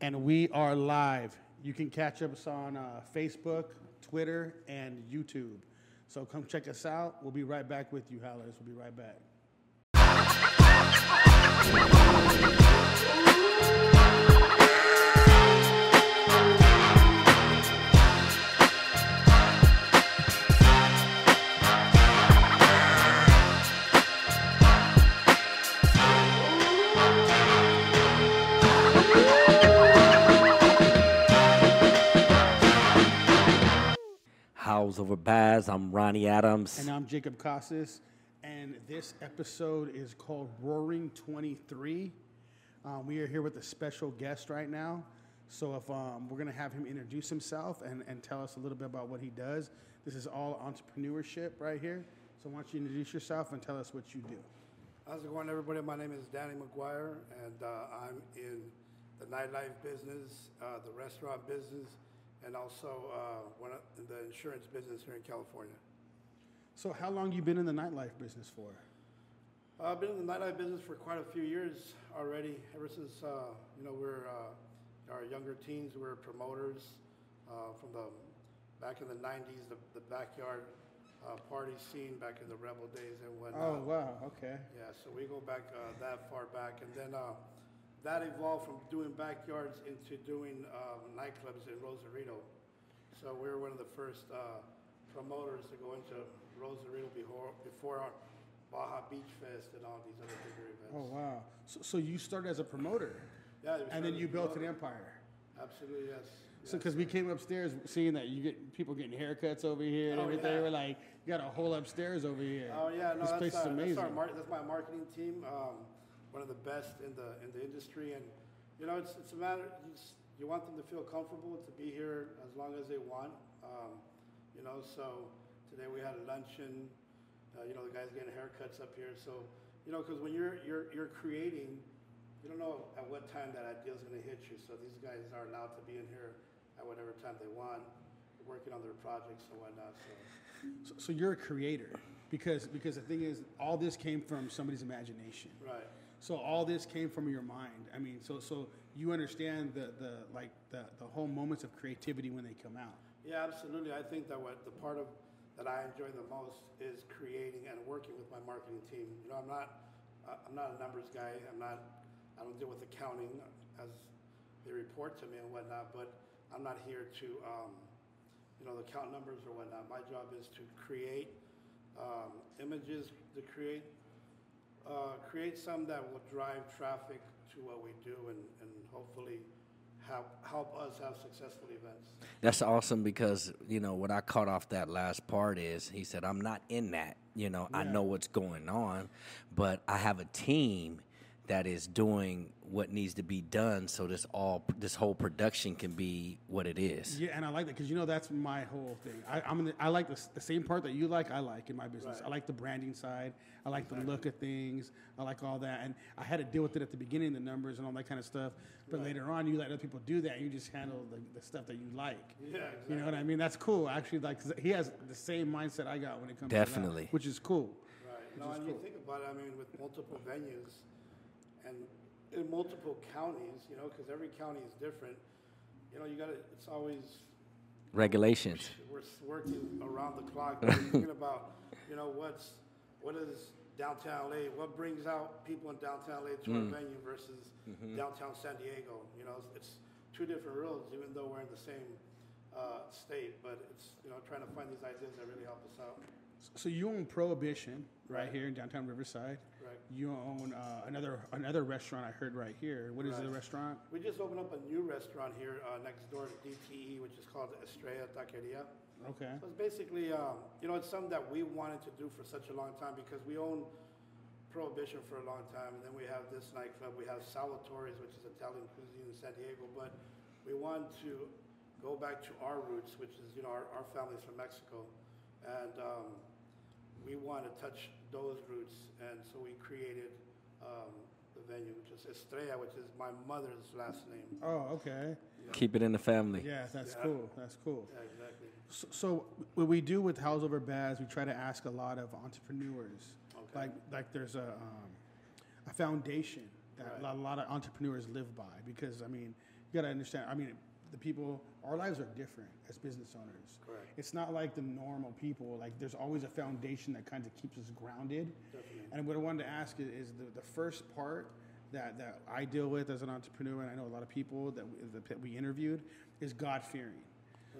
and we are live. You can catch us on uh, Facebook, Twitter, and YouTube. So come check us out. We'll be right back with you, Howlers. We'll be right back. House over Baz. I'm Ronnie Adams. And I'm Jacob Casas, and this episode is called Roaring 23. Um, we are here with a special guest right now. So if um, we're going to have him introduce himself and, and tell us a little bit about what he does. This is all entrepreneurship right here. So why don't you introduce yourself and tell us what you do? How's it going, everybody? My name is Danny McGuire, and uh, I'm in the nightlife business, uh, the restaurant business, and also uh, one of, the insurance business here in California. So how long you been in the nightlife business for? Uh, I've been in the nightlife business for quite a few years already. Ever since uh, you know we're uh, our younger teens, we were promoters uh, from the back in the '90s, the, the backyard uh, party scene back in the rebel days and whatnot. Oh wow, okay. Yeah, so we go back uh, that far back, and then uh, that evolved from doing backyards into doing um, nightclubs in Rosarito. So we were one of the first uh, promoters to go into Rosarito before before our Baja Beach Fest and all these other bigger events. Oh wow. So, so you started as a promoter, Yeah, and then you built an empire. Absolutely, yes. So, yes. because we came upstairs seeing that you get people getting haircuts over here and Oh, everything, yeah. we're like, you got a whole upstairs over here. Oh yeah, no, this place that's, is amazing. that's our mar- that's my marketing team. Um, one of the best in the in the industry, and you know, it's it's a matter. You, just, you want them to feel comfortable to be here as long as they want. Um, you know, so today we had a luncheon. Uh, you know, the guys getting haircuts up here. So you know, because when you're you're you're creating, you don't know at what time that idea is going to hit you. So these guys are allowed to be in here at whatever time they want, working on their projects and whatnot. So. so, so you're a creator because because the thing is, all this came from somebody's imagination. Right. So all this came from your mind. I mean, so so you understand the the like the the whole moments of creativity when they come out. Yeah, absolutely. I think that what the part of that I enjoy the most is creating and working with my marketing team. You know, I'm not uh, I'm not a numbers guy. I'm not I don't deal with accounting as they report to me and whatnot. But I'm not here to um, you know the count numbers or whatnot. My job is to create um, images, to create uh, create some that will drive traffic to what we do and, and hopefully help help us have successful events. That's awesome because you know what I caught off that last part is he said I'm not in that. You know I know what's going on, but I have a team that is doing what needs to be done so this all this whole production can be what it is. Yeah, and I like that because you know that's my whole thing. I, I'm the, I like the, the same part that you like. I like in my business. Right. I like the branding side. I like the look of things. I like all that, and I had to deal with it at the beginning, the numbers and all that kind of stuff. But later on, you let other people do that. You just handle the, the stuff that you like. Yeah, You know what I mean? That's cool. Actually, like he has the same mindset I got when it comes Definitely. to that, which is cool. Right. No, and you think about it, I mean, with multiple venues and in multiple counties, you know, because every county is different, you know, you got to, it's always, Regulations. we're working around the clock, thinking about, you know, what's, what is downtown LA, what brings out people in downtown LA to our venue versus downtown San Diego, you know, it's, it's two different roads, even though we're in the same uh, state, but it's, you know, trying to find these ideas that really help us out. So you own Prohibition right, Right. here in downtown Riverside. Right. You own uh, another another restaurant I heard right here. What is the restaurant? We just opened up a new restaurant here uh, next door to DTE, which is called Estrella Taqueria. Okay. So it's basically, um, you know, it's something that we wanted to do for such a long time because we own Prohibition for a long time, and then we have this nightclub. We have Salvatore's, which is Italian cuisine in San Diego, but we want to go back to our roots, which is, you know, our, our family's from Mexico, and um, we want to touch those roots, and so we created um, the venue, which is Estrella, which is my mother's last name. Oh, okay. Keep it in the family. Yeah, that's Yeah. cool. That's cool. Yeah, exactly. So, so what we do with House Over Baz, we try to ask a lot of entrepreneurs. Okay. Like, like there's a, um, a foundation that Right. a lot of entrepreneurs live by because I mean, you got to understand. I mean, the people, our lives are different as business owners. Correct. It's not like the normal people. Like there's always a foundation that kind of keeps us grounded. Definitely. And what I wanted to ask is, the, the first part that, that I deal with as an entrepreneur, and I know a lot of people that we, that we interviewed, is God fearing.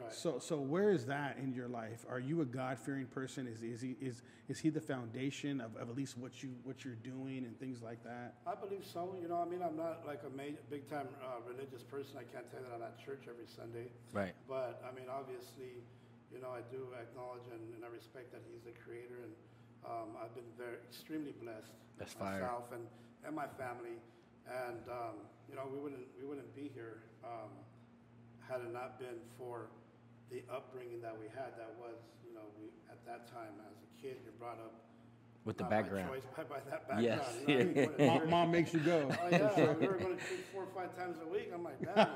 Right. So, so where is that in your life? Are you a God fearing person? Is, is he is is he the foundation of, of at least what you what you're doing and things like that? I believe so. You know, I mean, I'm not like a ma- big time uh, religious person. I can't tell you that I'm at church every Sunday. Right. But I mean, obviously, you know, I do acknowledge and, and I respect that He's the Creator, and um, I've been very extremely blessed That's fire. myself and, and my family, and um, you know, we wouldn't we wouldn't be here um, had it not been for the upbringing that we had. That was, you know, we at that time as a kid, you're brought up With the not by background. choice, by, by that background. Yes. You know I mean? Mom, mom makes you go. Oh yeah, we were going to church four or five times a week. I'm like, damn,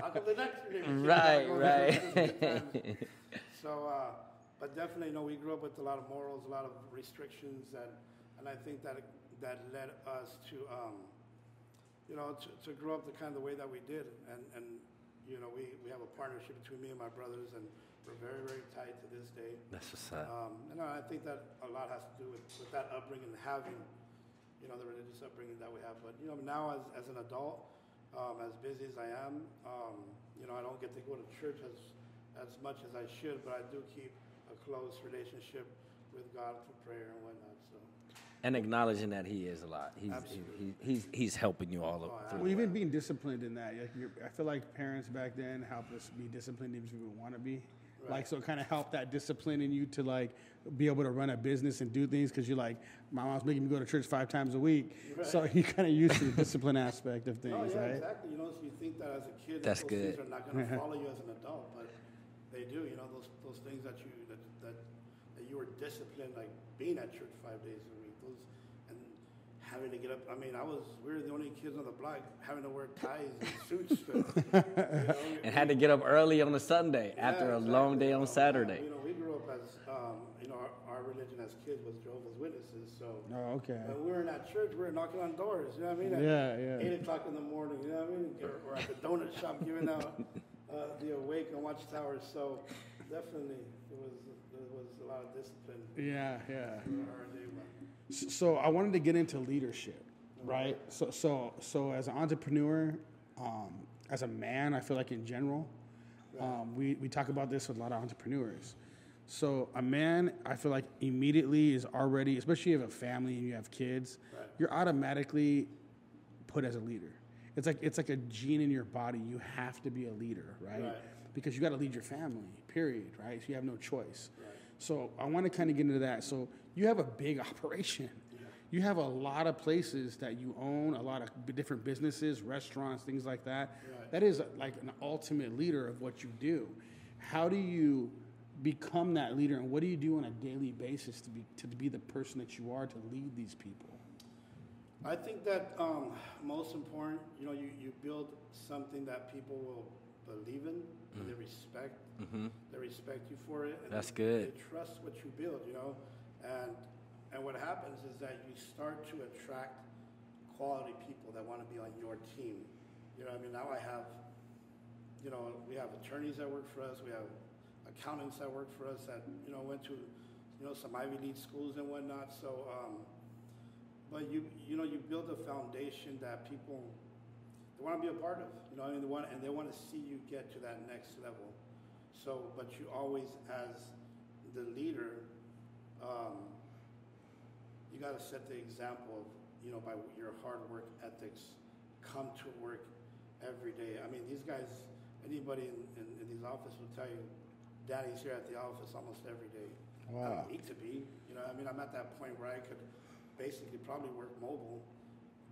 how come the next year? Right, right. church this many times?" so, uh, but definitely, you know, we grew up with a lot of morals, a lot of restrictions, and and I think that that led us to, um, you know, to, to grow up the kind of the way that we did, and and you know, we we have a partnership between me and my brothers, and we're very very tight to this day. That's what's up. Um, and I think that a lot has to do with, with that upbringing, having, you know, the religious upbringing that we have. But, you know, now as, as an adult, um, as busy as I am, um, you know, I don't get to go to church as, as much as I should, but I do keep a close relationship with God through prayer and whatnot. So, and acknowledging that he is a lot. He's he, Absolutely. he, he's he's helping you all Oh, through. Well, even being disciplined in that, like you're, I feel like parents back then helped us be disciplined even if we want to be. Like, so it kind of helped that discipline in you to like be able to run a business and do things because you're like, my mom's making me go to church five times a week. So you kind of used to the discipline aspect of things, oh, yeah, right? exactly. You know, so you think that as a kid, That's that those good. things are not going to follow you as an adult, but they do. You know, those, those things that you, that, that, that you were disciplined, like being at church five days a week, those, and having to get up. I mean, I was, we were the only kids on the block having to wear ties and suits. But, you know, we- and had to get up early on a Sunday after yeah, a long day on Saturday. You know, we grew up as, um, you know, our, our religion as kids was Jehovah's Witnesses, so. Oh, okay. When we were in that church, we were knocking on doors, you know what I mean? At Yeah, yeah. Eight o'clock in the morning, you know what I mean? Or, or at the donut shop giving out uh, the Awake and Watchtower. So definitely, it was there was a lot of discipline Yeah, yeah. In our day. but- S- So I wanted to get into leadership, right? So, so, so as an entrepreneur, um, as a man, I feel like in general, um, we, we talk about this with a lot of entrepreneurs. So a man, I feel like immediately is already, especially if you have a family and you have kids, Right. you're automatically put as a leader. It's like it's like a gene in your body. You have to be a leader, right? Right. Because you got to lead your family. Period. Right. So you have no choice. Right. So I want to kind of get into that. So you have a big operation. You have a lot of places that you own, a lot of different businesses, restaurants, things like that. Right. That is like an ultimate leader of what you do. How do you become that leader, and what do you do on a daily basis to be to be the person that you are to lead these people? I think that um, most important, you know, you, you build something that people will believe in, and they respect. They respect you for it. And That's they, good. They trust what you build, you know, and and what happens is that you start to attract quality people that want to be on your team. You know, I mean, now I have, you know, we have attorneys that work for us. We have accountants that work for us that you know went to, you know, some Ivy League schools and whatnot. So. Um, but you you know you build a foundation that people they want to be a part of you know I mean they want and they want to see you get to that next level so but you always as the leader um, you got to set the example of you know by your hard work ethics come to work every day I mean these guys anybody in, in, in these offices will tell you daddy's here at the office almost every day I Wow. don't need to be you know I mean I'm at that point where I could basically probably work mobile,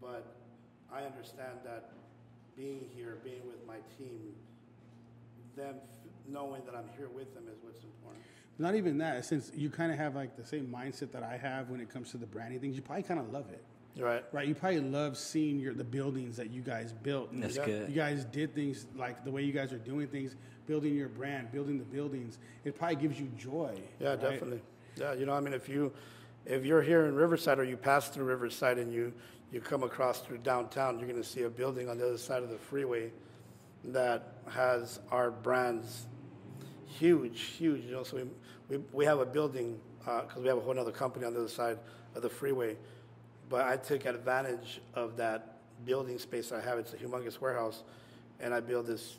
but I understand that being here, being with my team, them f- knowing that I'm here with them is what's important. Not even that, since you kind of have like the same mindset that I have when it comes to the branding things, you probably kind of love it. Right. Right, you probably love seeing your the buildings that you guys built. and That's Yeah. good. You guys did things like the way you guys are doing things, building your brand, building the buildings. It probably gives you joy. Yeah, right? definitely. Yeah, you know, I mean, if you if you're here in Riverside or you pass through Riverside and you you come across through downtown, you're going to see a building on the other side of the freeway that has our brands huge, huge. You know, so we, we, we have a building because we have a whole other company on the other side of the freeway. But I took advantage of that building space I have. It's a humongous warehouse, and I built this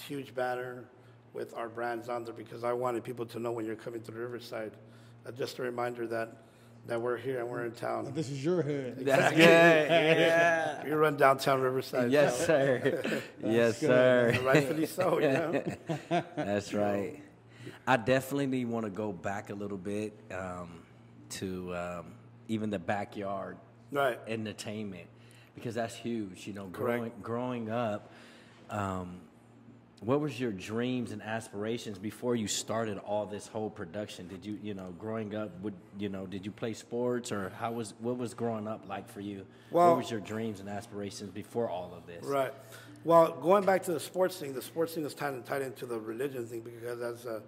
huge banner with our brands on there because I wanted people to know when you're coming through Riverside. Uh, just a reminder that that we're here and we're in town. This is your hood. That's good. Yeah. We run downtown Riverside. Yes, so- sir. yes, good. sir. Rightfully so, you know. That's right. I definitely want to go back a little bit um, to um, even the backyard Right. entertainment because that's huge. You know, growing growing up, um, what was your dreams and aspirations before you started all this whole production? Did you, you know, growing up, would you know, did you play sports or how was what was growing up like for you? Well- what was your dreams and aspirations before all of this? Right. Well, going back to the sports thing, the sports thing is tied, tied into the religion thing because as a,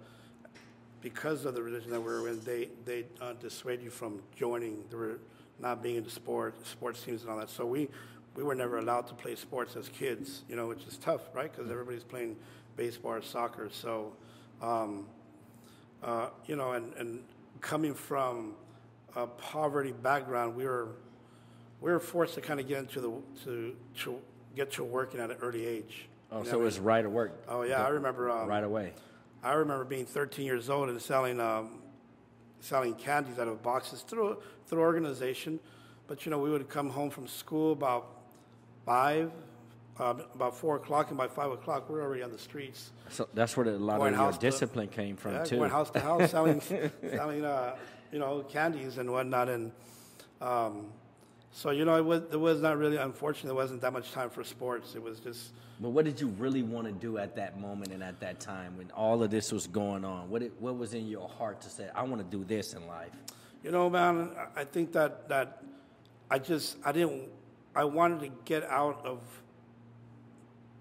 because of the religion that we're in, they they uh, dissuade you from joining. They were not being into sport, sports teams and all that. So we we were never allowed to play sports as kids, you know, which is tough, right? Because everybody's playing baseball or soccer. So, um, uh, you know, and, and coming from a poverty background, we were we were forced to kind of get into the to to get to working at an early age. Oh, You know so it was right at work. Oh yeah, I remember. Um, right away. I remember being 13 years old and selling um, selling candies out of boxes through through organization. But you know, we would come home from school about five, um, about four o'clock, and by five o'clock, we're already on the streets. So that's where a lot of your house to- discipline came from Yeah, too. going house to house selling selling uh, you know candies and whatnot, and um, so you know, it was it was not really unfortunate. There wasn't that much time for sports. It was just. But what did you really want to do at that moment and at that time when all of this was going on? What it, what was in your heart to say, I want to do this in life? You know, man, I- I think that that I just I didn't I wanted to get out of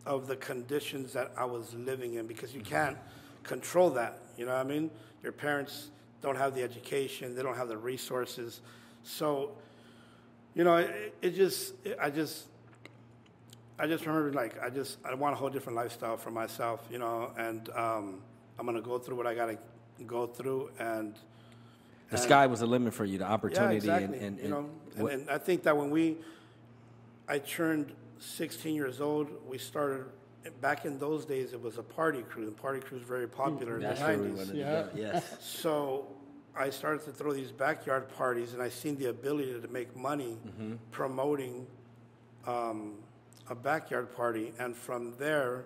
of the conditions that I was living in because you mm-hmm. can't control that. You know what I mean? Your parents don't have the education, they don't have the resources. So, you know, it, it just I just I just remember like I just I want a whole different lifestyle for myself, you know, and um, I'm gonna go through what I gotta go through and The sky was the limit for you, the opportunity, yeah, opportunity. exactly. And, and, you know, and, and I think that when we, I turned 16 years old, we started. Back in those days, it was a party crew. The party crew was very popular in the 90s. wanted Yeah. Yes. So I started to throw these backyard parties, and I seen the ability to make money Mm-hmm. promoting um, a backyard party. And from there,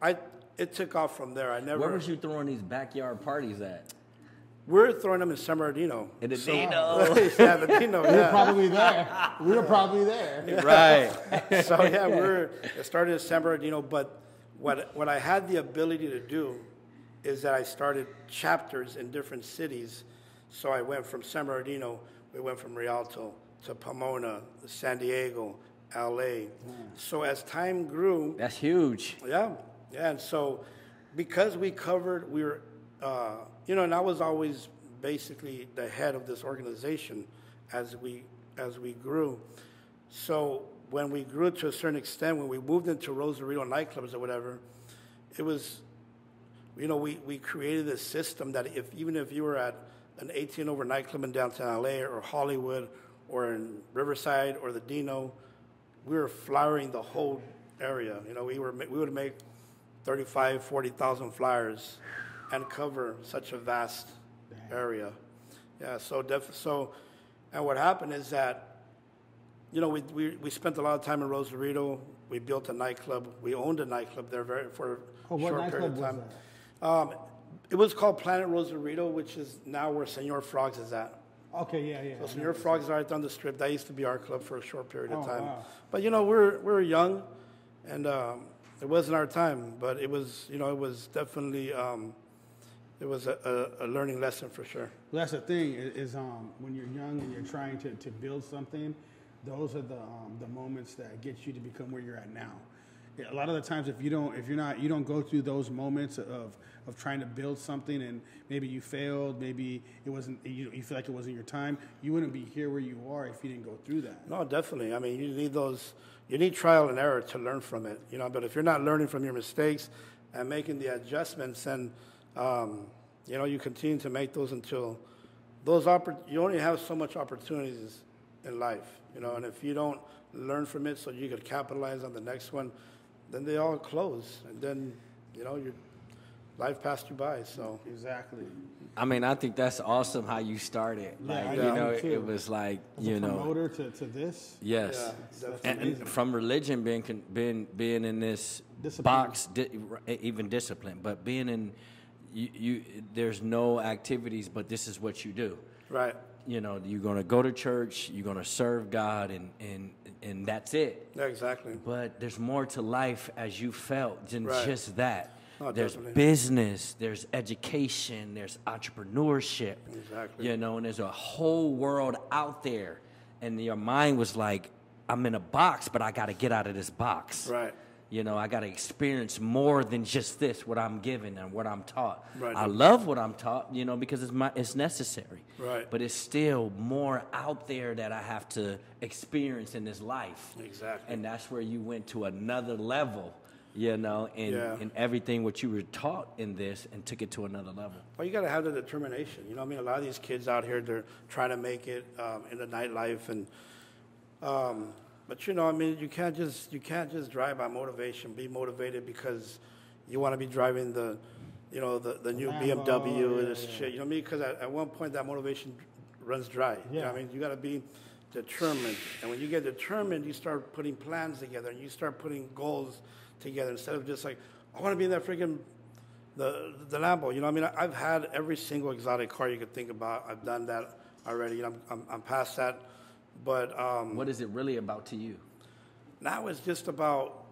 I it took off from there. I never. Where was you throwing these backyard parties at? We're throwing them in San Bernardino. In the So- Dino. yeah, the Dino. We were Yeah. probably there. We were probably there. right. so yeah, we're it started in San Bernardino, but what what I had the ability to do is that I started chapters in different cities. So I went from San Bernardino, we went from Rialto to Pomona, San Diego, LA. So as time grew, That's huge. yeah, yeah. And so, because we covered, we were, uh, you know, and I was always basically the head of this organization as we as we grew. So when we grew to a certain extent, when we moved into Rosarito nightclubs or whatever, it was, you know, we, we created this system that if even if you were at an 18 over nightclub in downtown LA or Hollywood or in Riverside or the Dino, we were flyering the whole area. You know, we were we would make 35, 40,000 flyers and cover such a vast area. Yeah, so def- so, and what happened is that, you know, we, we, we spent a lot of time in Rosarito. We built a nightclub. We owned a nightclub there very, for a Oh, what short period of was time. Um, it was called Planet Rosarito, which is now where Senor Frogs is at. Okay, yeah, yeah. So Senor Frogs is right down the strip. That used to be our club for a short period of Oh, time. wow. But you know, we're we're young, and um, it wasn't our time. But it was, you know, it was definitely um, it was a, a, a learning lesson for sure. Well, that's the thing is, is um, when you're young and you're trying to, to build something, those are the um, the moments that get you to become where you're at now. a lot of the times if you don't if you're not you don't go through those moments of of trying to build something and maybe you failed maybe it wasn't you, you feel like it wasn't your time you wouldn't be here where you are if you didn't go through that No, definitely. I mean, you need those. You need trial and error to learn from it. You know, but if you're not learning from your mistakes and making the adjustments, and, um, you know you continue to make those until those oppor- You only have so much opportunities in life. You know, and if you don't learn from it, so you could capitalize on the next one, then they all close, and then you know your life passed you by. So exactly I mean, I think that's awesome how you started. Like, I you do know, too. it was like, as you a know, promoter to, to this yes. Yeah, and, and from religion being being being in this Discipline. box di- even discipline but being in you, you there's no activities but this is what you do right, you know you're going to go to church you're going to serve god and and and that's it yeah, exactly. but there's more to life as you felt than Right. just that Oh, there's definitely. business there's education there's entrepreneurship Exactly. you know and there's a whole world out there and your mind was like i'm in a box but i got to get out of this box Right. you know i got to experience more than just this what i'm given and what i'm taught Right. i love what i'm taught you know because it's my it's necessary Right. but it's still more out there that i have to experience in this life Exactly. and that's where you went to another level you know and, Yeah. in everything what you were taught in this and took it to another level Well, you got to have the determination. You know, what I mean, a lot of these kids out here, they're trying to make it um, in the nightlife, and um, but you know, I mean, you can't just you can't just drive by motivation. Be motivated because you want to be driving the, you know, the, the new Lambo, BMW and this yeah. shit. You know what I mean? Because at, at one point that motivation runs dry. You know what I mean? You got to be determined, and when you get determined, you start putting plans together, and you start putting goals together instead of just like, I want to be in that freaking the the Lambo. You know, I mean, I've had every single exotic car you could think about. I've done that already. You know, I'm I'm, I'm past that, but um, what is it really about to you now it's just about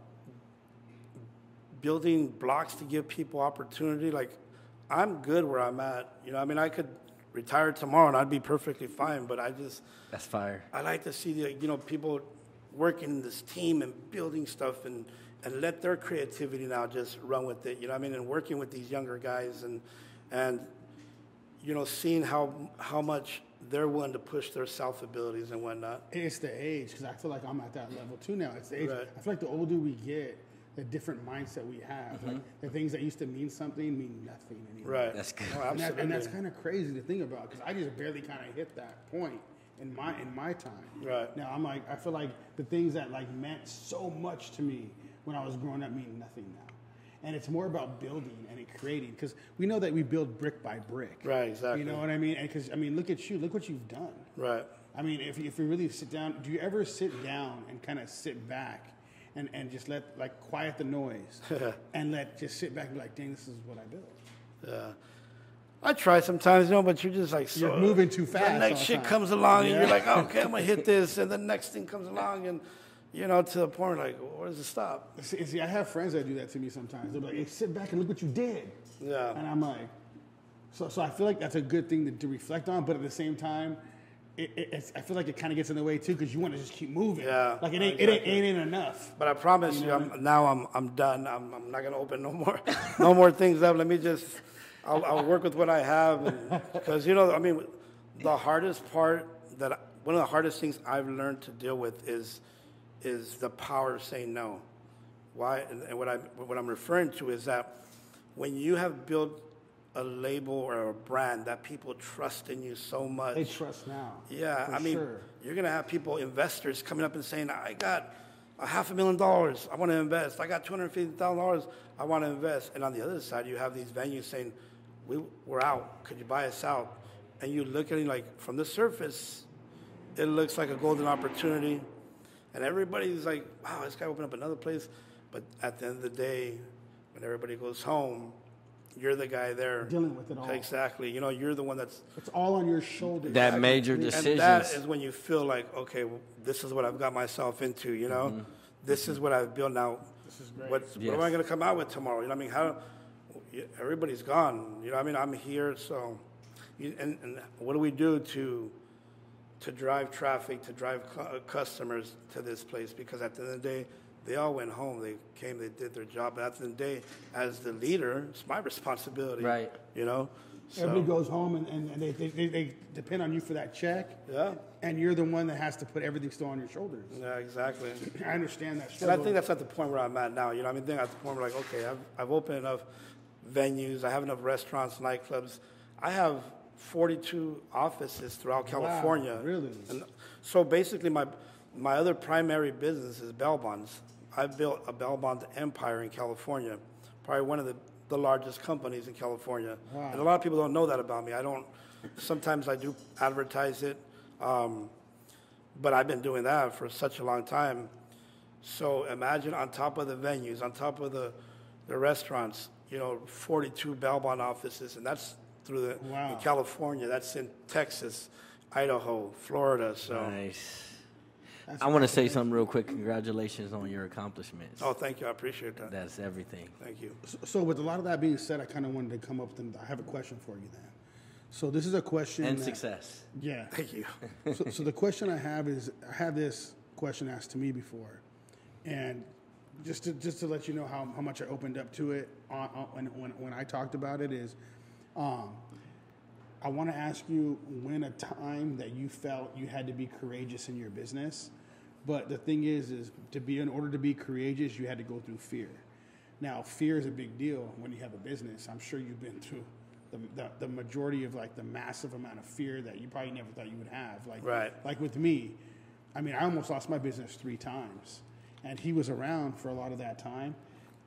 building blocks to give people opportunity. Like, I'm good where I'm at. You know, I mean, I could retire tomorrow and I'd be perfectly fine. But I just that's fire I like to see the you know people working in this team and building stuff and and let their creativity now just run with it. You know, what I mean, and working with these younger guys and and you know seeing how how much they're willing to push their self abilities and whatnot. It's the age because I feel like I'm at that level too now. It's the age. Right. I feel like the older we get, the different mindset we have. Mm-hmm. Like the things that used to mean something mean nothing anymore. Right. That's good. Oh, And, that, absolutely. and that's kind of crazy to think about because I just barely kind of hit that point in my in my time. Right. Now I'm like I feel like the things that like meant so much to me when I was growing up mean nothing now. And it's more about building and creating because we know that we build brick by brick. Right, exactly. You know what I mean? Because I mean, look at you, look what you've done. right. I mean, if, if you really sit down, do you ever sit down and kind of sit back and, and just let, like, quiet the noise and let, just sit back and be like, dang, this is what I built? Yeah. I try sometimes, you know, but you're just like so, You're moving too fast The next shit time. comes along, and you're Yeah. like, okay, I'm gonna hit this, and the next thing comes along, and you know, to the point like, where does it stop? See, see, I have friends that do that to me sometimes. They're like, hey, sit back and look what you did. Yeah. And I'm like, so, so I feel like that's a good thing to, to reflect on, but at the same time, it, it, it's, I feel like it kind of gets in the way too because you want to just keep moving. Yeah, Like it ain't, it ain't, exactly. it ain't enough. But I promise you, I'm, now I'm I'm done. I'm, I'm not gonna open no more no more things up. Let me just I'll, I'll work with what I have because you know I mean the hardest part that I- one of the hardest things I've learned to deal with is is the power of saying no. Why and, and what I what I'm referring to is that when you have built a label or a brand that people trust in you so much. They trust now. Yeah, I mean, sure. you're gonna have people, investors, coming up and saying, "I got a half a million dollars. I want to invest. I got two hundred fifty thousand dollars. I want to invest." And on the other side, you have these venues saying, we, "We're out. Could you buy us out?" And you look at it like from the surface, it looks like a golden opportunity, and everybody's like, "Wow, this guy opened up another place." But at the end of the day, when everybody goes home, you're the guy there Dealing with it all. Exactly. You know, you're the one that's It's all on your shoulders. that major decision. and decisions that is when you feel like, okay, well, this is what I've got myself into, you know? Mm-hmm. This is what I've built now. This is great. What's, Yes. What am I going to come out with tomorrow? You know what I mean? How, everybody's gone. You know what I mean? I'm here, so. You, and, and what do we do to, to drive traffic, to drive cu- uh, customers to this place? Because at the end of the day, they all went home. They came, they did their job. But at the end of the day, as the leader, it's my responsibility. Right. You know. So, Everybody goes home and, and and they, they, they, they depend on you for that check. Yeah. And you're the one that has to put everything still on your shoulders. Yeah, exactly. I understand that And. I think that's at the point where I'm at now. You know, I mean, think at the point where like, okay, I've, I've opened enough venues, I have enough restaurants, nightclubs. I have 42 offices throughout California. Wow, really? And so basically, my my other primary business is bail bonds. I've built a bail bond empire in California, probably one of the, the largest companies in California. Wow. And a lot of people don't know that about me. I don't. Sometimes I do advertise it. Um, but I've been doing that for such a long time. So imagine on top of the venues, on top of the, the restaurants, you know, 42 bail bond offices, and that's through the Wow. in California. That's in Texas, Idaho, Florida. So, Nice. That's I want to say something real quick. Congratulations on your accomplishments. oh, thank you. I appreciate that. That's everything. Thank you. So, so with a lot of that being said, I kind of wanted to come up with. I have a question for you then. So this is a question. And that- success. Yeah. Thank you. so, so the question I have is, I had this question asked to me before, and just to just to let you know how, how much I opened up to it on, on, when, when when I talked about it is, um, I want to ask you when a time that you felt you had to be courageous in your business, but the thing is, is to be in order to be courageous, you had to go through fear. Now, fear is a big deal when you have a business. I'm sure you've been through the, the, the majority of like the massive amount of fear that you probably never thought you would have. Like, Right. like with me, I mean, I almost lost my business three times, and he was around for a lot of that time,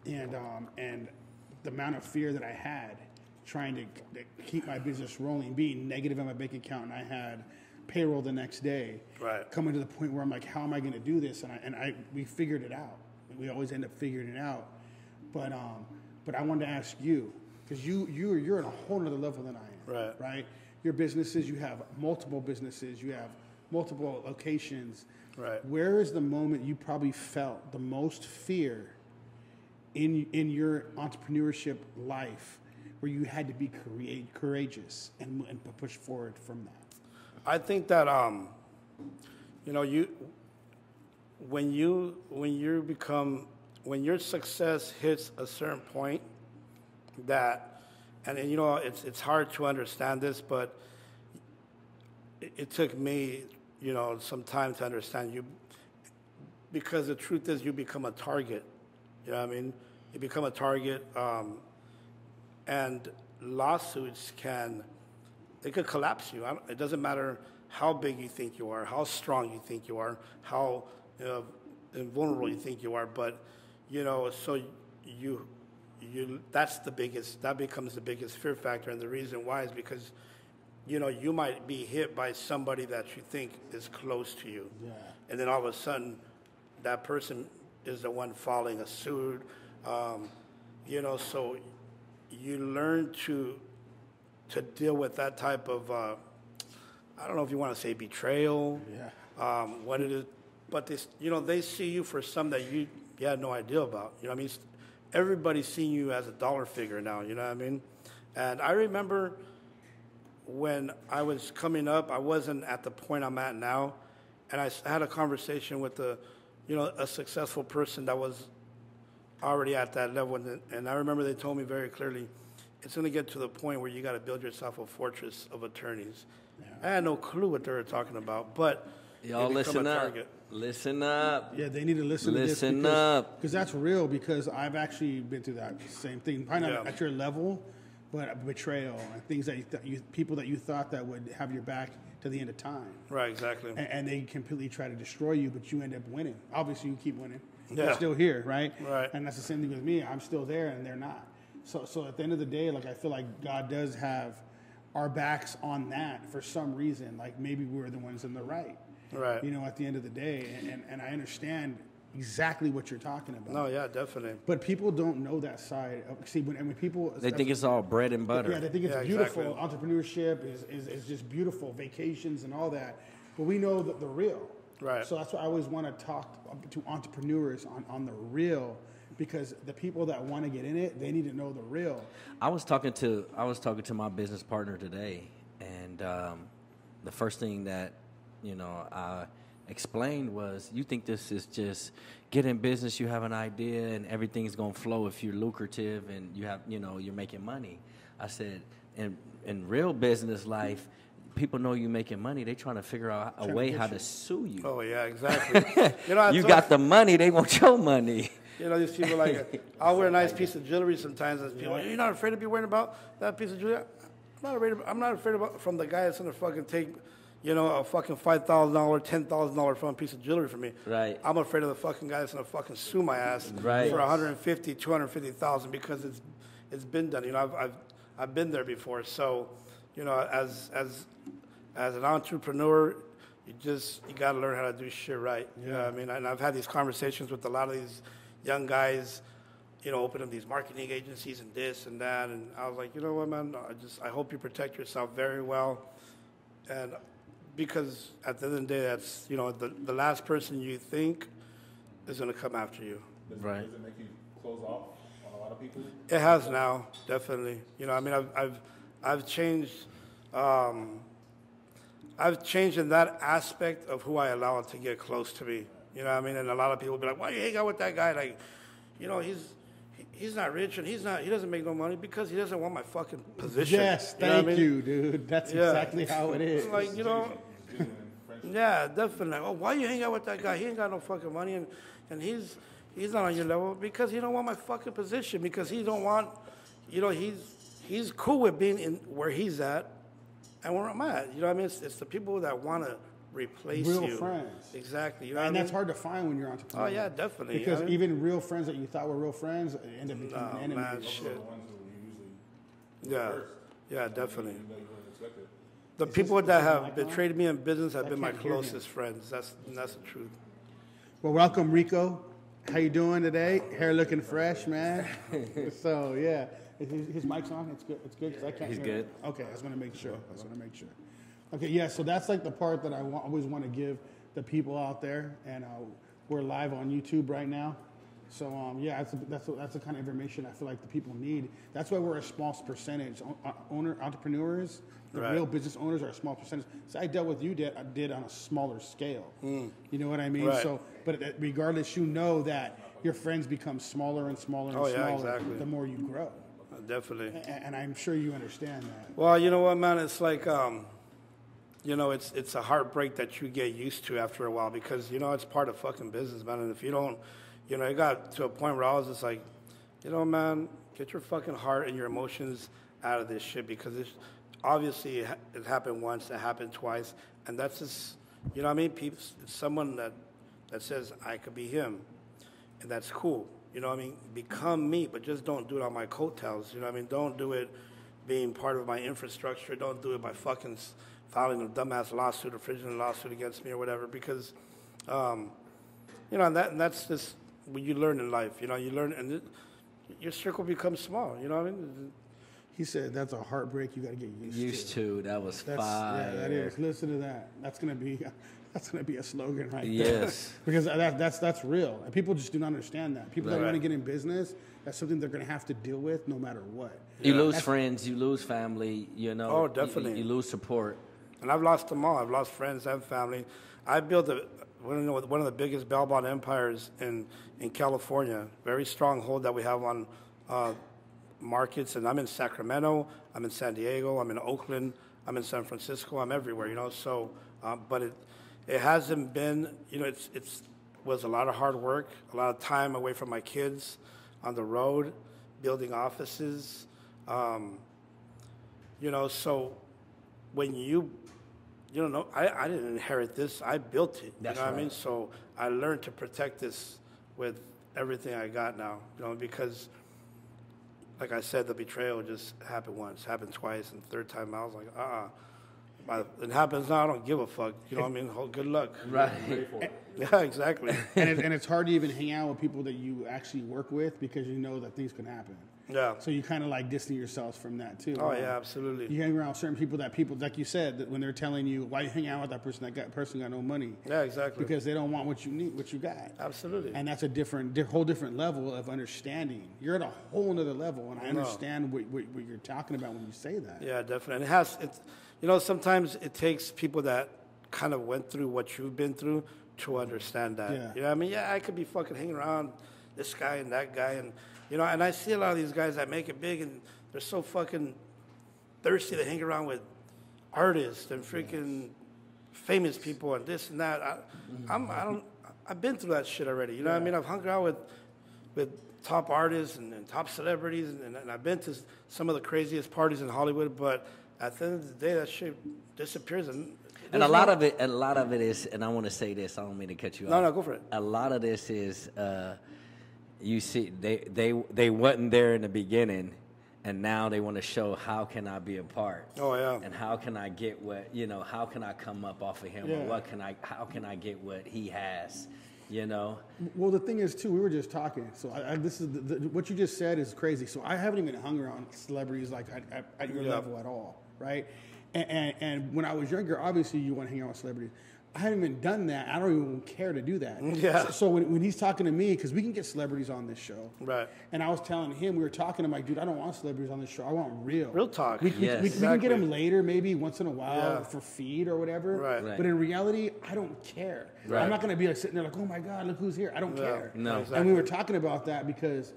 and um, and the amount of fear that I had trying to, to keep my business rolling, being negative in my bank account, and I had payroll the next day, Right. coming to the point where I'm like, how am I going to do this? And I and I we figured it out. We always end up figuring it out, but um, but I wanted to ask you because you you you're at a whole other level than I am, Right. Right. Your businesses, you have multiple businesses, you have multiple locations. Right. Where is the moment you probably felt the most fear in in your entrepreneurship life, where you had to be coura- courageous and, and push forward from that? I think that um, you know, you when you when you become when your success hits a certain point that and, and you know it's it's hard to understand this, but it, it took me you know some time to understand you because the truth is you become a target. You know what I mean? You become a target, um, and lawsuits can they could collapse you. It doesn't matter how big you think you are, how strong you think you are, how you know, invulnerable you think you are. But you know, so you you that's the biggest. That becomes the biggest fear factor, and the reason why is because you know you might be hit by somebody that you think is close to you, Yeah. and then all of a sudden, that person is the one filing a suit. Um, you know, so you learn to to deal with that type of uh, I don't know if you want to say betrayal, Yeah. um, what it is, but they, you know, they see you for some that you, you had no idea about. You know, what I mean, everybody's seeing you as a dollar figure now. You know what I mean? And I remember when I was coming up, I wasn't at the point I'm at now, and I had a conversation with a, you know, a successful person that was already at that level, and, and I remember they told me very clearly, it's going to get to the point where you got to build yourself a fortress of attorneys. I had no clue what they were talking about, but Y'all they listen a up. target. Listen up. Yeah, they need to listen, to Listen this up. because that's real. Because I've actually been through that same thing. Probably not Yeah. at your level, but betrayal and things that you, th- you people that you thought that would have your back to the end of time, Right, exactly. and, and they completely try to destroy you, but you end up winning. Obviously, you keep winning. You're Yeah. still here, right? Right. And that's the same thing with me. I'm still there, and they're not. So, so at the end of the day, like I feel like God does have our backs on that for some reason. Like maybe we're the ones in the right. Right. You know, at the end of the day, and, and, and I understand exactly what you're talking about. No, yeah, definitely. But people don't know that side. Of, see, when, and when people They think it's all bread and butter. yeah, they think it's Yeah, beautiful. exactly. Entrepreneurship is, is, is just beautiful, vacations and all that. But we know that the real. Right. So that's why I always want to talk to entrepreneurs on, on the real because the people that want to get in it, they need to know the real. I was talking to I was talking to my business partner today, and um, the first thing that you know I explained was, you think this is just get in business, you have an idea, and everything's gonna flow if you're lucrative and you have, you know, you're making money. I said, in in real business life, people know you making money. They're trying to figure out a way how to sue you. Oh yeah, exactly. you know, you got the money, they want your money. You know, these people like, I'll wear a nice piece of jewelry sometimes, and people, you're not afraid to be wearing about that piece of jewelry? I'm not afraid. Of, I'm not afraid about from the guy that's gonna fucking take, you know, a fucking five thousand dollar, ten thousand dollar front piece of jewelry from me. Right. I'm afraid of the fucking guy that's gonna fucking sue my ass Right. for 150, 250,000 because it's it's been done. You know, I've I've I've been there before. So, you know, as as as an entrepreneur, you just you got to learn how to do shit right. You know what I mean? And I've had these conversations with a lot of these young guys, you know, opening these marketing agencies and this and that. And I was like, you know what, man? I just I hope you protect yourself very well, and because at the end of the day, that's you know the the last person you think is going to come after you. Does, Right. does it make you close off on a lot of people? It has now, definitely. You know, I mean, I've I've I've changed. Um, I've changed in that aspect of who I allow to get close to me. You know, what I mean, and a lot of people be like, "Why you hang out with that guy?" Like, you know, he's he's not rich and he's not he doesn't make no money because he doesn't want my fucking position. Yes, You know thank I mean? you, dude. That's Yeah. exactly how it is. Like you know, yeah, definitely. Oh, why you hang out with that guy? He ain't got no fucking money, and and he's he's not on your level because he don't want my fucking position because he don't want, you know, he's he's cool with being in where he's at, and where I'm at. You know what I mean? It's, it's the people that want to replace Real you. friends. Exactly. You know and that's mean? hard to find when you're entrepreneur. Oh, yeah, definitely. Because I mean- even real friends that you thought were real friends end up becoming Oh enemies. man, are shit. the ones who you Yeah, yeah, definitely. you know you wouldn't expect it. The Is people this- that is this have mic on? betrayed me in business have I been my can't hear him. closest friends. That's that's the truth. Well, welcome, Rico. How you doing today? Hair looking fresh, man. so yeah, Is his, his mic's on. It's good. It's good because I can't. He's hear it. good. Okay, I was gonna make sure. I was gonna make sure. Okay, yeah. So that's like the part that I wa- always want to give the people out there, and uh, we're live on YouTube right now. So um, yeah, that's that's that's the kind of information I feel like the people need. That's why we're a small percentage. O- uh, Owner entrepreneurs, the Right. real business owners are a small percentage. So I dealt with you did I did on a smaller scale. You know what I mean? Right. So, but regardless, you know that your friends become smaller and smaller and Oh, yeah, smaller exactly. the more you grow, Uh, Definitely. And I'm sure you understand that. Well, you know what, man? It's like, um, you know, it's it's a heartbreak that you get used to after a while because you know it's part of fucking business, man. And if you don't, you know, it got to a point where I was just like, you know, man, get your fucking heart and your emotions out of this shit because it's obviously it, ha- it happened once, it happened twice, and that's just, you know, what I mean, people, it's someone that that says I could be him, and that's cool. You know what I mean? Become me, but just don't do it on my coattails. You know what I mean? Don't do it being part of my infrastructure. Don't do it by fucking filing a dumbass lawsuit or fraudulent lawsuit against me or whatever. Because, um, you know, and that and that's just what you learn in life. You know, you learn, and it, your circle becomes small. You know what I mean? He said that's a heartbreak you got to get used, to. Used to. That was That's, fire. yeah, that is. Listen to that. That's gonna be that's gonna be a slogan right there. Yes. because that, that's that's real. And people just do not understand that. People that want to get in business, that's something they're gonna have to deal with no matter what. You lose That's- friends, you lose family, you know. Oh, you- definitely. You, lose support. And I've lost them all. I've lost friends and family. I built a, one of the- one of the biggest bail bond empires in, in California. Very strong hold that we have on uh, markets. And I'm in Sacramento. I'm in San Diego. I'm in Oakland. I'm in San Francisco. I'm everywhere. You know. So, uh, but it it hasn't been. You know, it's it's was a lot of hard work, a lot of time away from my kids, on the road, building offices. Um, you know, so when you you know I, I didn't inherit this i built it That's you know what i mean so i learned to protect this with everything i got now you know because like i said the betrayal just happened once happened twice and third time i was like uh-uh it happens now i don't give a fuck you know what i mean Ho- good luck Right. yeah exactly and, it, and it's hard to even hang out with people that you actually work with because you know that things can happen. yeah So you kind of like distance yourselves from that too. oh yeah absolutely You hang around certain people that people, like you said, that when they're telling you why you hang out with that person, that got, person got no money yeah exactly because they don't want what you need, what you got. absolutely And that's a different, di- whole different level of understanding. You're at a whole nother level, and I understand what, what, what you're talking about when you say that. Yeah, definitely. And it has, it's, you know, sometimes it takes people that kind of went through what you've been through to understand that. Yeah. You know, what I mean, yeah, I could be fucking hanging around this guy and that guy, and you know, and I see a lot of these guys that make it big, and they're so fucking thirsty to hang around with artists and freaking famous people and this and that. I, mm-hmm. I'm, I don't. I've been through that shit already. You know what I mean? I've hung out with with top artists and, and top celebrities, and, and I've been to some of the craziest parties in Hollywood. But at the end of the day, that shit disappears. And, And a lot of it, a lot of it is, and I want to say this. I don't mean to cut you No, off. No, no, go for it. A lot of this is, uh, you see, they they they wasn't there in the beginning, and now they want to show how can I be a part. Oh, yeah. And how can I get what you know? How can I come up off of him? Yeah. Or what can I? How can I get what he has? You know. Well, the thing is, too, we were just talking. So I, I, this is the, the, what you just said is crazy. So I haven't even hung around celebrities like at, at, at your Yeah. level at all, right? And, and, and when I was younger, obviously you want to hang out with celebrities. I haven't even done that. I don't even care to do that. Yeah. So, so when, when he's talking to me, because we can get celebrities on this show, Right. And I was telling him, we were talking. I'm like, dude, I don't want celebrities on this show. I want real, Real talk. We, we- Yes. we, we can get them later, maybe once in a while Yeah. for feed or whatever. Right. Right. But in reality, I don't care. Right. I'm not going to be like sitting there like, oh my god, look who's here. I don't Yeah. care. No. And we were talking about that because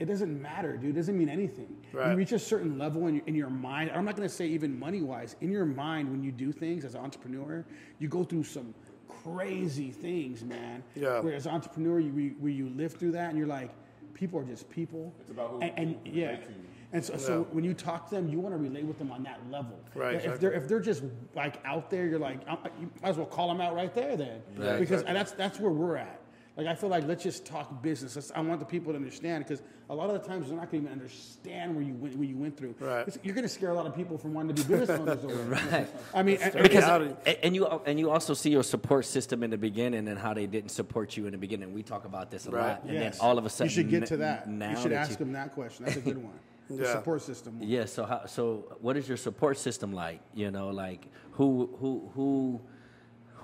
it doesn't matter, dude. It doesn't mean anything. You reach a certain level in your, in your mind. I'm not going to say even money wise. In your mind, when you do things as an entrepreneur, you go through some crazy things, man. Yeah. Where as an entrepreneur, you where you live through that, and you're like, people are just people. It's about who- and, and who yeah. relate to. And so, so when you talk to them, you want to relate with them on that level. Right, If exactly. they're if they're just like out there, you're like, I'm- you might as well call them out right there then, Right. because and that's that's where we're at. Like I feel like let's just talk business. Let's, I want the people to understand because a lot of the times they're not going to even understand where you went where you went through. Right. It's- you're going to scare a lot of people from wanting to be business owners. over it. Right. I mean, and- because reality. and you and you also see your support system in the beginning and how they didn't support you in the beginning. We talk about this a Right. lot, and yes. then all of a sudden you should get to that. Now you should that ask them that question. That's a good one. The Yeah. support system. one. Yeah. So how? So what is your support system like? You know, like who who who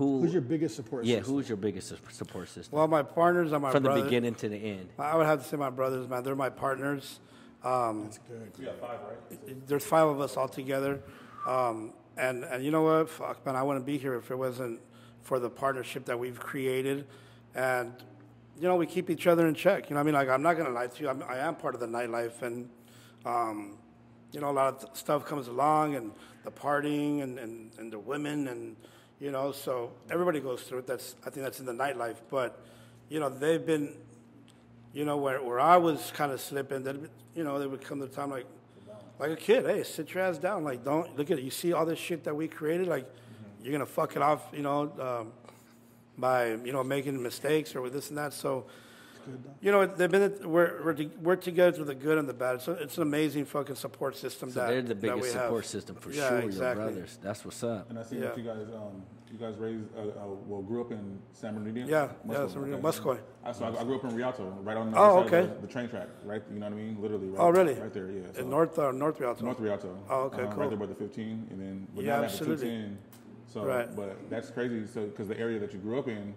who? Who's your biggest support yeah? system? Who's your biggest su- support system Well, my partners are my brothers. from the beginning to the end? I would have to say my brothers, man. They're my partners. Um, That's good. You got five, right? there's five of us all together. Um, and, and you know what? Fuck, man, I wouldn't be here if it wasn't for the partnership that we've created. And, you know, we keep each other in check. You know what I mean? Like, I'm not going to lie to you. I'm, I am part of the nightlife. And, um, you know, a lot of th- stuff comes along and the partying and, and, and the women and, you know, so everybody goes through it. That's, I think that's in the nightlife. But, you know, they've been, you know, where, where I was kind of slipping, that, you know, they would come to the time like, like a kid, hey, sit your ass down. Like, don't look at it. You see all this shit that we created. Like, you're gonna fuck it off, you know, um, by you know making mistakes or with this and that. So, you know, they've been we're we're, to, we're together through the good and the bad. So it's an amazing fucking support system. So that they're the that biggest we have. support system for Yeah, sure. exactly. Your brothers. That's what's up. And I see Yeah. that you guys, um, you guys raised, uh, uh, well, grew up in San Bernardino. Yeah, yeah, San Bernardino, Muscoy. I, so I, I grew up in Rialto, right on the Oh, okay. of the, the train track, right? You know what I mean? Literally. Right, Oh, really? Right there, yeah. So, In North uh, North Rialto. North Rialto. Oh, okay, um, cool. Right there by the 15, and then but Yeah, now they the absolutely. 210. So, Right. but that's crazy. So, because the area that you grew up in,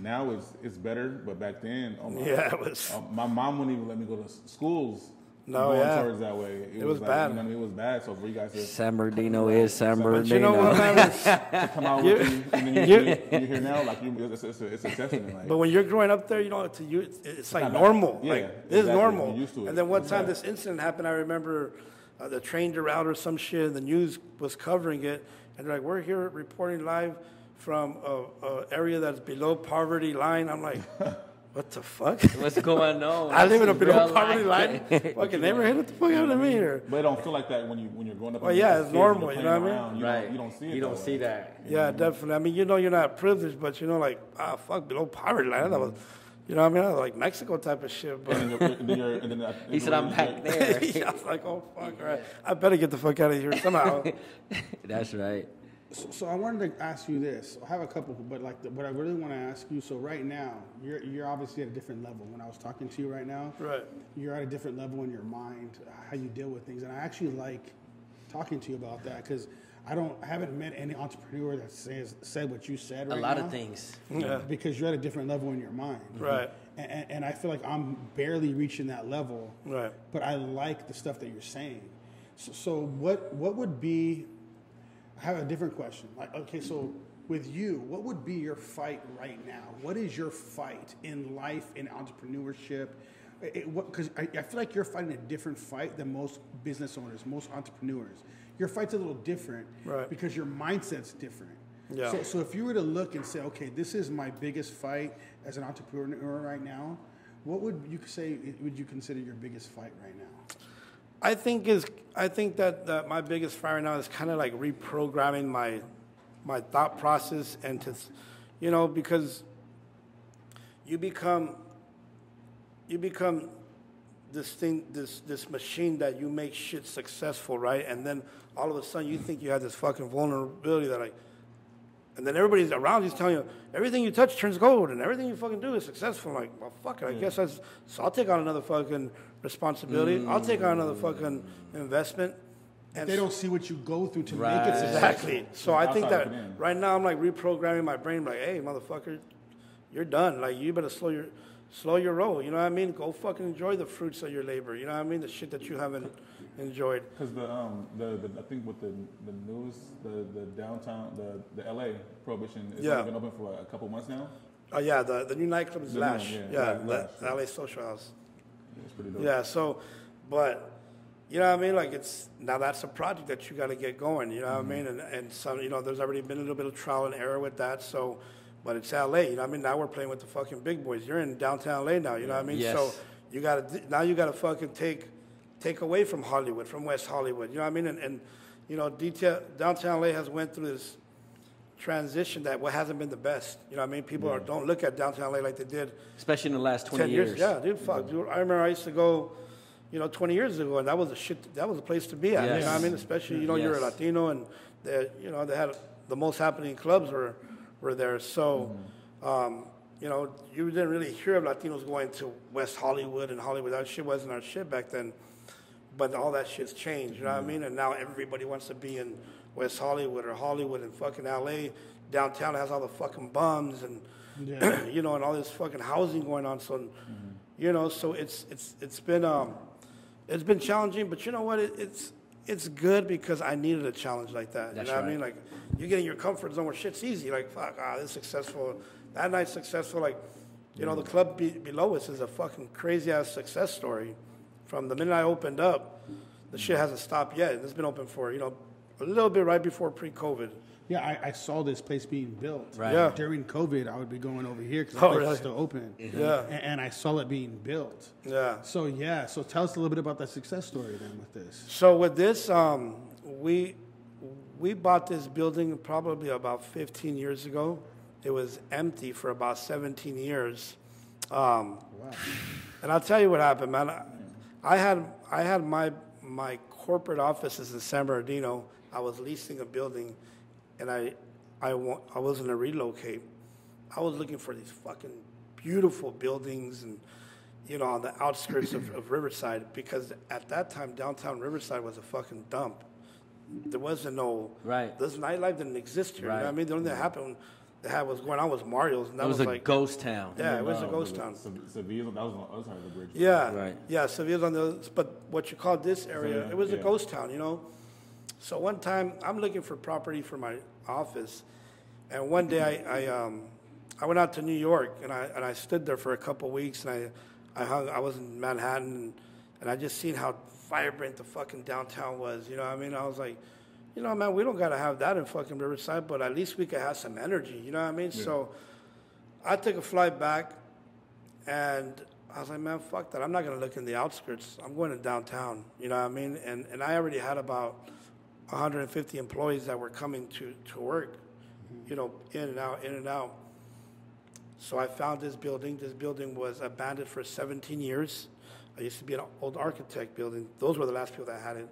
now is it's better, but back then, oh my, Yeah, it was- uh, my mom wouldn't even let me go to schools. No, going yeah. towards that way. It, was like, bad. You know, what I mean? it was bad. So for you guys to San Bernardino is San Bernardino. But you know what, man? It's- come out with you, and then you, you, you're here now, like you, it's, it's, a, it's a testament. Like, But when you're growing up there, you know, to you, it's, it's like normal. Yeah, like, this is normal. You're used to it. And then one time bad. this incident happened, I remember uh, the train derailed or some shit, and the news was covering it. And they're like, we're here reporting live from a, a area that's below poverty line. I'm like, what the fuck? What's going on? I live in a below poverty life. line. Fucking neighborhood. What the fuck happened to me here? but it don't feel like that when you when you're growing up. Well, yeah, it's kids and you're normal, you know what I mean? You right. don't, you don't see it. You don't that see way. that. Yeah, definitely. I mean, you know, you're not privileged, but you know, like, ah, fuck, below poverty line. That was, you know what I mean? That was like Mexico type of shit. But And then you're, and then you're, and then, He said, "I'm back there." yeah, I was like, oh, fuck, right? I better get the fuck out of here somehow. That's right. So, so I wanted to ask you this. I have a couple, but like, the, what I really want to ask you. So right now, you're you're obviously at a different level. When I was talking to you right now, Right. You're at a different level in your mind, how you deal with things, and I actually like talking to you about that because I don't, I haven't met any entrepreneur that says said what you said. A lot now, of things. Yeah. Because you're at a different level in your mind, Right. And, and, and I feel like I'm barely reaching that level, Right. But I like the stuff that you're saying. So, so what what would be? I have a different question. Like, okay, so with you, what would be your fight right now? What is your fight in life, in entrepreneurship? Because I, I feel like you're fighting a different fight than most business owners, most entrepreneurs. Your fight's a little different Right. because your mindset's different. Yeah. So, so if you were to look and say, okay, this is my biggest fight as an entrepreneur right now, what would you say would you consider your biggest fight right now? I think is I think that, that my biggest fire now is kind of like reprogramming my my thought process and to you know because you become you become this thing this this machine that you make shit successful right and then all of a sudden you think you have this fucking vulnerability that like and then everybody's around you's telling you everything you touch turns gold and everything you fucking do is successful. I'm like, well, fuck it. I guess that's, so I'll take on another fucking responsibility. I'll take on another fucking investment. And They don't see what you go through to Right. make it successful. Exactly. So I think that right now I'm like reprogramming my brain, like, hey, motherfucker, you're done. Like, you better slow your slow your roll. You know what I mean? Go fucking enjoy the fruits of your labor. You know what I mean? The shit that you haven't enjoyed. Because the um the, the I think with the the news the the downtown the the LA prohibition is Yeah. been open for what, a couple months now. Oh yeah, the the new nightclub is The new one, Lash. yeah, yeah, Lash, the Lash, LA Social House. It's pretty dope. Yeah, so, but, you know what I mean? Like, it's, now that's a project that you got to get going, you know what I mm-hmm. mean? And, and some, you know, there's already been a little bit of trial and error with that, so, but it's LA, you know what I mean? Now we're playing with the fucking big boys. You're in downtown LA now, you know what I mean? Yes. So, you got to, now you got to fucking take, take away from Hollywood, from West Hollywood, you know what I mean? And, and you know, detail, downtown LA has went through this transition that what hasn't been the best, you know what I mean? People are, mm. don't look at downtown LA like they did Especially in the last 20 10 years. Yeah, dude, fuck. Dude, I remember I used to go, you know, 20 years ago, and that was a shit, that was a place to be at. You know what I mean? Especially, you know, you're a Latino, and they, you know, they had the most happening clubs were, were there. So, mm. um, you know, you didn't really hear of Latinos going to West Hollywood and Hollywood. That shit wasn't our shit back then. But all that shit's changed, you know what I mm. mean? And now everybody wants to be in West Hollywood or Hollywood and fucking LA. Downtown has all the fucking bums and, you know, and all this fucking housing going on. So, you know, so it's it's it's been um, it's been challenging. But you know what? It, it's it's good because I needed a challenge like that. That's you know what I mean? Like you get in your comfort zone where shit's easy. Like fuck, ah, this is successful. That night's successful. Like, you know, the club be, below us is a fucking crazy ass success story. From the minute I opened up, the shit hasn't stopped yet. It's been open for you know a little bit right before pre-COVID. Yeah, I, I saw this place being built. Right. Yeah. During COVID, I would be going over here because the Oh, place really? was still open. Yeah. And, and I saw it being built. Yeah. So yeah, so tell us a little bit about that success story then with this. So with this, um, we we bought this building probably about 15 years ago. It was empty for about 17 years. Um, Wow. and I'll tell you what happened, man. I, I had I had my my corporate offices in San Bernardino. I was leasing a building, and I I wa- I was going to relocate. I was looking for these fucking beautiful buildings and you know on the outskirts of, of Riverside because at that time downtown Riverside was a fucking dump. There wasn't no Right. This nightlife didn't exist here. You know what I mean? The only thing that happened that had was going on was Mario's, and that It was, a like ghost town. yeah, it was a ghost town. Se- Seville, that was on the other side of the bridge. Yeah, Right. Yeah, Sevilla's on the, but what you call this area, yeah, it was a ghost town, you know. So one time, I'm looking for property for my office, and one day I, I, um, I went out to New York, and I and I stood there for a couple weeks, and I, I hung, I was in Manhattan, and, and I just seen how vibrant the fucking downtown was, you know what I mean? I was like, you know, man, we don't gotta have that in fucking Riverside, but at least we could have some energy, you know what I mean? So, I took a flight back, and I was like, man, fuck that. I'm not going to look in the outskirts. I'm going to downtown. You know what I mean? And, and I already had about 150 employees that were coming to, to work, you know, in and out, in and out. So I found this building. This building was abandoned for 17 years. I used to be an old architect building. Those were the last people that had it.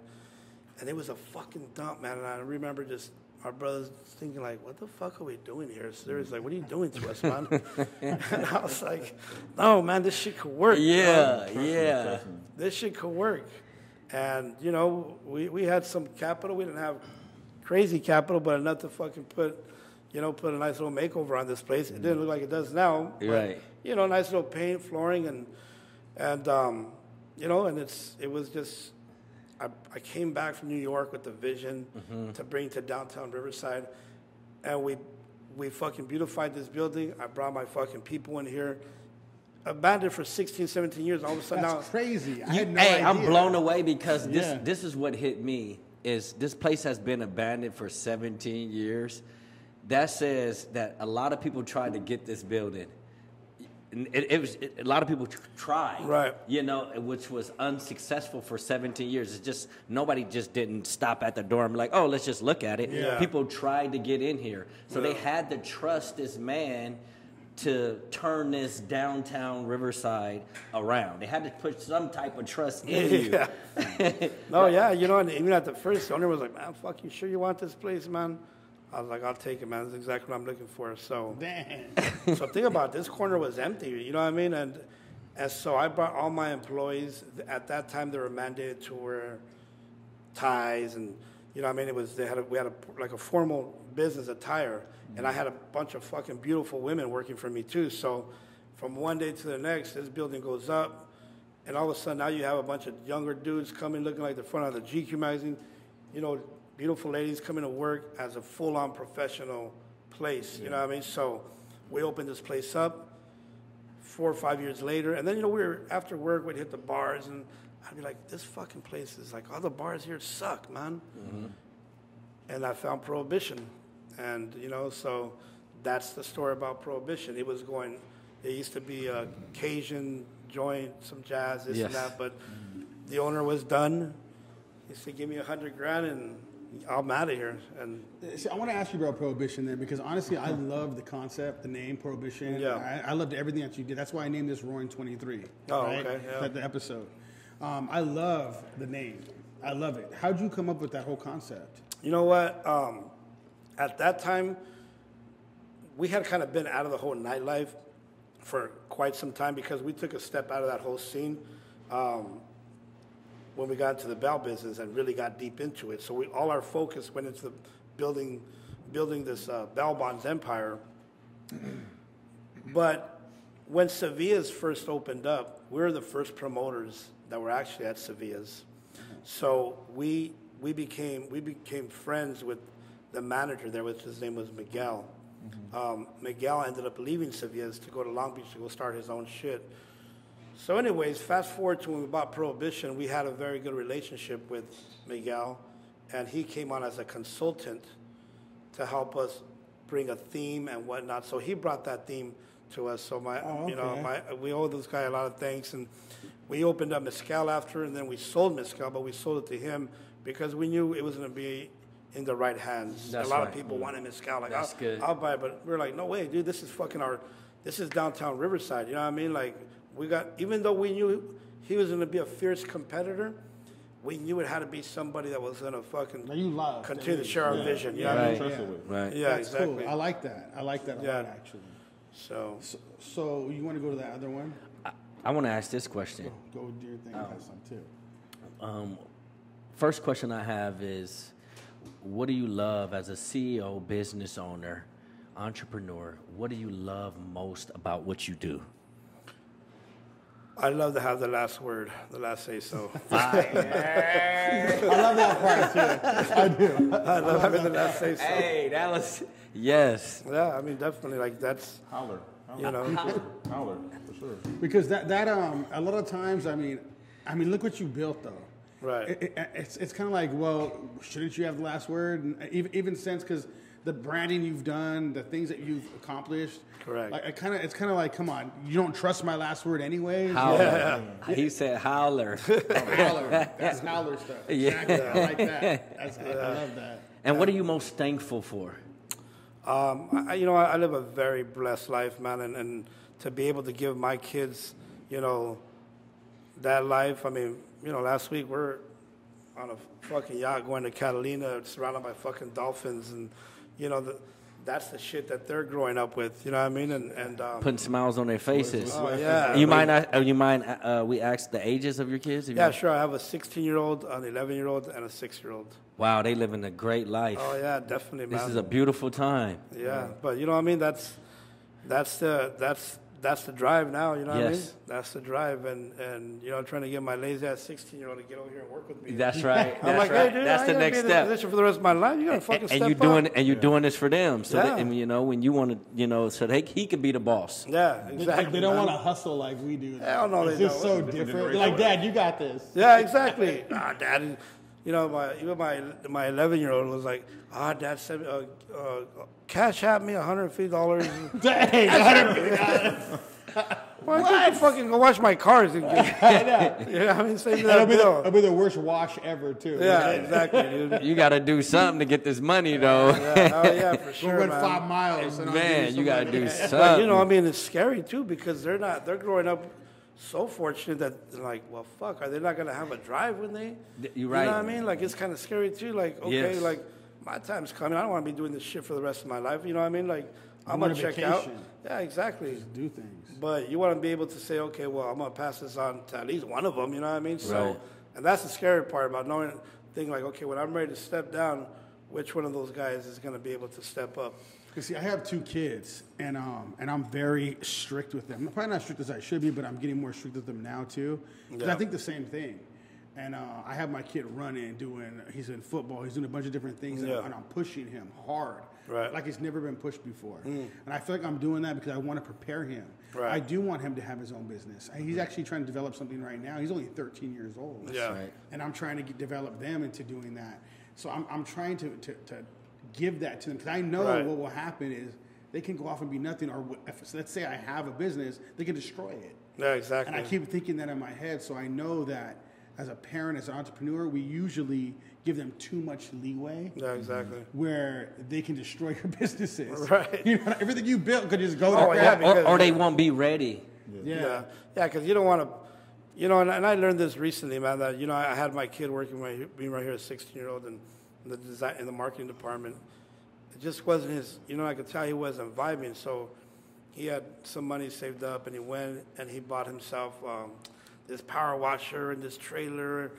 And it was a fucking dump, man. And I remember just our brothers thinking like, what the fuck are we doing here? Seriously, like, what are you doing to us, man? and I was like, no, man, this shit could work. Yeah, yeah. This shit could work. And, you know, we, we had some capital. We didn't have crazy capital, but enough to fucking put, you know, put a nice little makeover on this place. It didn't look like it does now. but, Right. You know, nice little paint, flooring, and, and um, you know, and it's it was just, I, I came back from New York with the vision to bring to downtown Riverside, and we we fucking beautified this building. I brought my fucking people in here. Abandoned for 16, 17 years. All of a sudden That's now, crazy. I You- had no hey, idea. I'm blown away because this Yeah. this is what hit me is this place has been abandoned for 17 years. That says that a lot of people tried to get this building. It, it was it, a lot of people tried, Right. You know, which was unsuccessful for 17 years. It's just nobody just didn't stop at the door and be like, "Oh, let's just look at it." Yeah. People tried to get in here, so they had to trust this man to turn this downtown Riverside around. They had to put some type of trust in you. Yeah. no, yeah, you know, and even at the first, the owner was like, "Man, fuck, you sure you want this place, man?" I was like, "I'll take it, man. That's exactly what I'm looking for." So, Damn. so think about it. this corner was empty. You know what I mean? And and so I brought all my employees. At that time, they were mandated to wear ties, and you know what I mean. It was they had a, we had a like a formal business attire, and I had a bunch of fucking beautiful women working for me too. So from one day to the next, this building goes up. And all of a sudden, now you have a bunch of younger dudes coming looking like the front of the GQ magazine. You know, beautiful ladies coming to work as a full on professional place. You know what I mean? So we opened this place up four or five years later. And then, you know, we were after work, we'd hit the bars, and I'd be like, this fucking place is like, all the bars here suck, man. Mm-hmm. And I found Prohibition. And, you know, so that's the story about Prohibition. It was going, it used to be a Cajun joint, some jazz, this and that, but the owner was done. He said, give me a hundred grand and I'm out of here. And See, I want to ask you about prohibition then, because honestly, I love the concept, the name prohibition. Yeah. I, I loved everything that you did. That's why I named this Roaring Twenty Three. Oh, okay, yeah. That the episode. Um, I love the name. I love it. How'd you come up with that whole concept? You know what? Um, at that time, we had kind of been out of the whole nightlife for quite some time because we took a step out of that whole scene um, when we got into the bail business and really got deep into it. So we, all our focus went into the building, building this uh, Bail Bonds empire. But when Sevilla's first opened up, we were the first promoters that were actually at Sevilla's. So we we became we became friends with the manager there, which his name was Miguel. Um, Miguel ended up leaving Sevilla's to go to Long Beach to go start his own shit. So, anyways, fast forward to when we bought Prohibition, we had a very good relationship with Miguel, and he came on as a consultant to help us bring a theme and whatnot. So he brought that theme to us. So my, Oh, you know, my we owe this guy a lot of thanks, and we opened up Mescal after, and then we sold Mescal, but we sold it to him because we knew it was going to be in the right hands. That's a lot right. of people wanted mezcal, like That's I'll, good. I'll buy it, but we are like, no way, dude, this is fucking our, this is downtown Riverside. You know what I mean? Like we got, even though we knew he was going to be a fierce competitor. We knew it had to be somebody that was going to fucking Now you love. continue to share our Yeah. vision. You Yeah, know what I mean? trust it with. Right. Yeah, That's exactly. cool. I like that. I like that a Yeah. lot, actually. So So, so you want to go to that other one? I, I want to ask this question. Go do your thing. I have some too. Um, first question I have is, what do you love as a CEO, business owner, entrepreneur? What do you love most about what you do? I love to have the last word, the last say so. I love that part too. I do. I love having the last say so. Hey, that was yes. Yeah, I mean, definitely, like that's, Howler. Howler. you know, Howler, for sure. Because that that um a lot of times I mean I mean look what you built though. Right. It, it, it's it's kind of like well shouldn't you have the last word and even even since because the branding you've done the things that you've accomplished. Correct. Like, I kind of it's kind of like come on you don't trust my last word anyway. Howler. He said howler. Howler. That's howler stuff. Yeah. Exactly. I like that. That's, I love that. and what are you most thankful for? Um, I, you know, I, I live a very blessed life, man, and, and to be able to give my kids, you know, that life. I mean, you know, last week we're on a fucking yacht going to Catalina, surrounded by fucking dolphins, and you know, the, that's the shit that they're growing up with. You know what I mean? And and um, Putting smiles on their faces. oh yeah, You mind? uh, You mind? Uh, we asked the ages of your kids. You- Yeah, sure. I have a 16 year old, an 11 year old, and a six year old. Wow, they living a great life. Oh yeah, definitely, man. this is a beautiful time. Yeah, but you know what I mean. That's that's the that's that's the drive now. You know what I mean? Yes. That's the drive, and and you know, trying to get my lazy ass sixteen year old to get over here and work with me. That's right. I'm That's like, right. hey, dude, That's I the next be in this step. position for the rest of my life. You gotta fucking and, step and you're doing up. and you're doing this for them. So that, Yeah. and, you know when you want to, you know, so they, he could be the boss. Yeah, They- exactly. They, don't want to hustle like we do. Hell no, It's they just don't. so different. They're like, Dad, you got this. Yeah, exactly. ah, dad, you know, my even my my eleven year old was like, ah, dad sent me, uh, uh, cash at me hundred and fifty dollars. Dang, Why don't you fucking go wash my cars and get, yeah, I mean, save me that'll be, the, bill. that'll be the worst wash ever, too. Yeah, exactly, dude. You got to do something to get this money, though. Yeah, oh yeah, for We'll sure, run man. five miles. And Man, you got to money. do But something. you know, I mean, it's scary too because they're not. They're growing up so fortunate that they're like, well, fuck, are they not gonna have a drive when they? You're You know what I mean? Like it's kind of scary too. Like okay, Yes. like my time's coming. I don't want to be doing this shit for the rest of my life. You know what I mean? Like I'm want gonna a check out. Yeah, exactly. Do things. But you want to be able to say, okay, well, I'm gonna pass this on to at least one of them. You know what I mean? So, Right. and that's the scary part about knowing, thinking like, okay, when I'm ready to step down, which one of those guys is gonna be able to step up? You see, I have two kids, and um, and I'm very strict with them. I'm probably not strict as I should be, but I'm getting more strict with them now too. Because I think the same thing. And uh, I have my kid running, doing. He's in football. He's doing a bunch of different things, and, Yeah. and I'm pushing him hard, Right. like he's never been pushed before. And I feel like I'm doing that because I want to prepare him. Right. I do want him to have his own business. And He's actually trying to develop something right now. He's only 13 years old Yeah. right. and I'm trying to get, develop them into doing that. So I'm, I'm trying to, to, to give that to them because I know Right. what will happen is they can go off and be nothing, or if, so let's say I have a business, they can destroy it. Yeah, exactly. And I keep thinking that in my head, so I know that as a parent, as an entrepreneur, we usually give them too much leeway. yeah, exactly. Where they can destroy your businesses, Right. You know, everything you built could just go to Oh, crap. yeah, or, because- or they won't be ready. Yeah. Yeah, yeah, because you don't want to, you know, and, and I learned this recently, man. That you know, I had my kid working with me right here, a 16 year old, in the design in the marketing department. It just wasn't his. You know, I could tell he wasn't vibing. So he had some money saved up, and he went and he bought himself um, this power washer and this trailer.